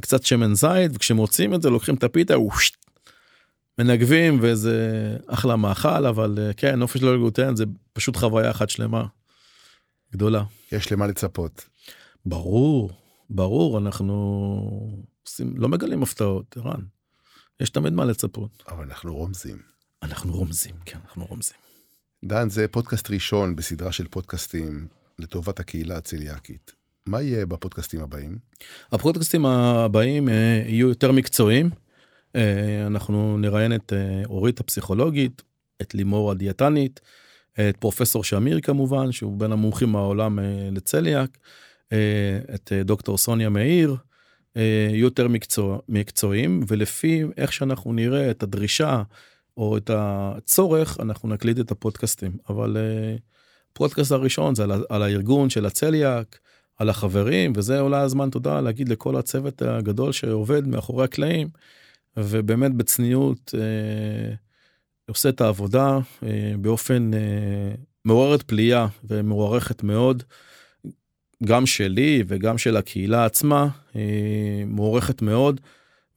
קצת שמן זית, וכשמוצאים את זה לוקחים את הפיתה, ושט, מנגבים וזה אחלה מאכל אבל אה, כן נופש לא גלוטן זה פשוט חוויה אחת שלמה. גדולה. יש למה לצפות. ברור ברור אנחנו עושים לא מגלים הפתעות ערן. יש תמיד מה לצפות. אבל אנחנו רומזים. אנחנו רומזים כן אנחנו רומזים. דן זה פודקאסט ראשון בסדרה של פודקאסטים לטובת הקהילה הצליאקית. מה יהיה בפודקאסטים הבאים? הפודקאסטים הבאים אה, יהיו יותר מקצועיים. אה, אנחנו נראיין את אה, אורית הפסיכולוגית, את לימור הדיאטנית, את פרופסור שמיר כמובן, שהוא בין המומחים מהעולם אה, לצליאק, את דוקטור סוניה מאיר, יותר מקצוע, מקצועיים, ולפי איך שאנחנו נראה את הדרישה או את הצורך, אנחנו נקליט את הפודקאסטים. אבל הפודקאסט הראשון זה על, על הארגון של הצליאק, על החברים, וזה אולי הזמן תודה להגיד לכל הצוות הגדול שעובד מאחורי הקלעים, ובאמת בצניעות אה, עושה את העבודה אה, באופן אה, מעוררת פליאה ומוערכת מאוד, גם שלי וגם של הקהילה עצמה, אה, מוערכת מאוד.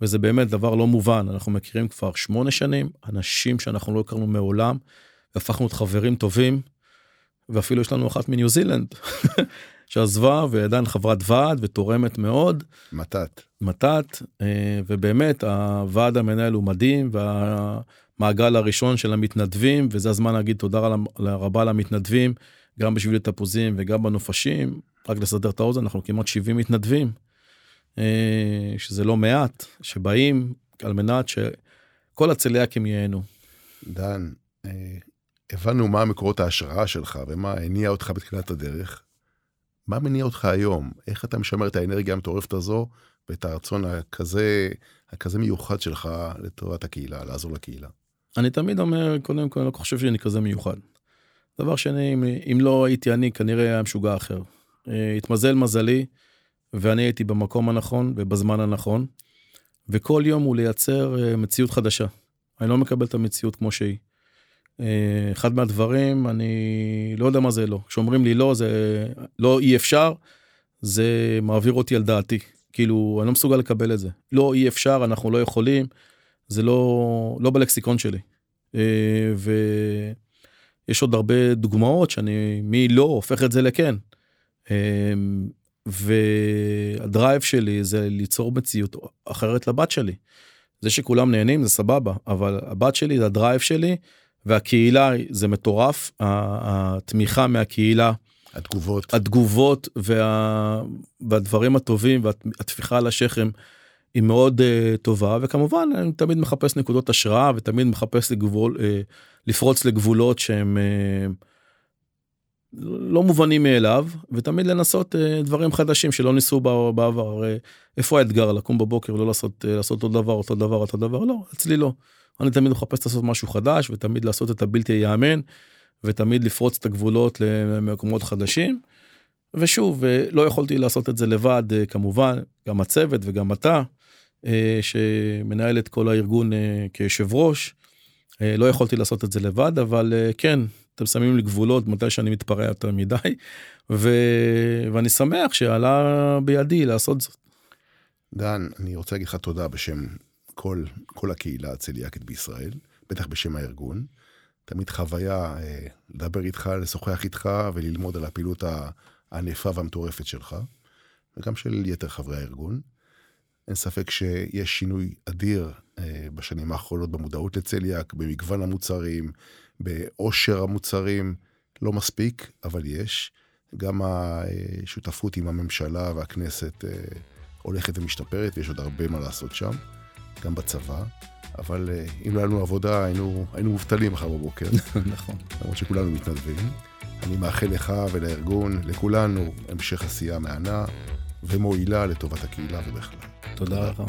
וזה באמת דבר לא מובן אנחנו מכירים כבר שמונה שנים אנשים שאנחנו לא הכרנו מעולם הפכנו להיות חברים טובים ואפילו יש לנו אחת מניו זילנד שעזבה ועדיין חברת ועד ותורמת מאוד. מתת. מתת ובאמת הוועד המנהל הוא מדהים והמעגל הראשון של המתנדבים וזה הזמן להגיד תודה רבה למתנדבים גם בשביל תפוזים וגם בנופשים רק לסדר את האוזן אנחנו כמעט 70 מתנדבים. אה, שזה לא מעט שבאים על מנת שכל הצליאקים ייהנו. דן, אה, הבנו מה מקורות ההשראה שלך ומה הניע אותך בתחילת הדרך. מה מניע אותך היום? איך אתה משמר את האנרגיה המטורפת הזו ואת הרצון הכזה, הכזה מיוחד שלך לטובת הקהילה, לעזור לקהילה? אני תמיד אומר, קודם כל, אני לא חושב שאני כזה מיוחד. דבר שני, אם, אם לא הייתי אני, כנראה היה משוגע אחר. אה, התמזל מזלי, ואני הייתי במקום הנכון ובזמן הנכון, וכל יום הוא לייצר אה, מציאות חדשה. אני לא מקבל את המציאות כמו שהיא. אה, אחד מהדברים אני לא יודע מה זה לא כשאומרים לי לא זה לא אי אפשר זה מעביר אותי על דעתי כאילו אני לא מסוגל לקבל את זה לא אי אפשר אנחנו לא יכולים זה לא לא בלקסיקון שלי. אה, ויש עוד הרבה דוגמאות שאני מי לא הופך את זה לכן. אה, וה drive שלי זה ליצור מציאות אחרת לבת שלי. זה שכולם נהנים זה סבבה אבל הבת שלי זה ה drive שלי והקהילה זה מטורף התמיכה מהקהילה התגובות התגובות וה... והדברים הטובים והטפיחה על השכם היא מאוד uh, טובה וכמובן אני תמיד מחפש נקודות השראה ותמיד מחפש לגבול uh, לפרוץ לגבולות שהם uh, לא מובנים מאליו ותמיד לנסות uh, דברים חדשים שלא ניסו בעבר uh, איפה האתגר לקום בבוקר לא לעשות uh, לעשות אותו דבר אותו דבר אותו דבר לא אצלי לא. אני תמיד מחפש לעשות משהו חדש ותמיד לעשות את הבלתי ייאמן ותמיד לפרוץ את הגבולות למקומות חדשים. ושוב לא יכולתי לעשות את זה לבד כמובן גם הצוות וגם אתה שמנהל את כל הארגון כיושב ראש. לא יכולתי לעשות את זה לבד אבל כן אתם שמים לי גבולות מתי שאני מתפרע יותר מדי ו... ואני שמח שעלה בידי לעשות זאת. דן אני רוצה להגיד לך תודה בשם כל, כל הקהילה הצליאקית בישראל, בטח בשם הארגון. תמיד חוויה אה, לדבר איתך, לשוחח איתך וללמוד על הפעילות הענפה והמטורפת שלך, וגם של יתר חברי הארגון. אין ספק שיש שינוי אדיר אה, בשנים האחרונות במודעות לצליאק, במגוון המוצרים, בעושר המוצרים, לא מספיק, אבל יש. גם השותפות עם הממשלה והכנסת אה, הולכת ומשתפרת, ויש עוד הרבה מה לעשות שם. גם בצבא, אבל אה, אם לא היה לנו עבודה, היינו, היינו מובטלים מחר בבוקר. נכון. למרות שכולנו מתנדבים. אני מאחל לך ולארגון, לכולנו, המשך עשייה מהנה ומועילה לטובת הקהילה ובכלל. תודה לך.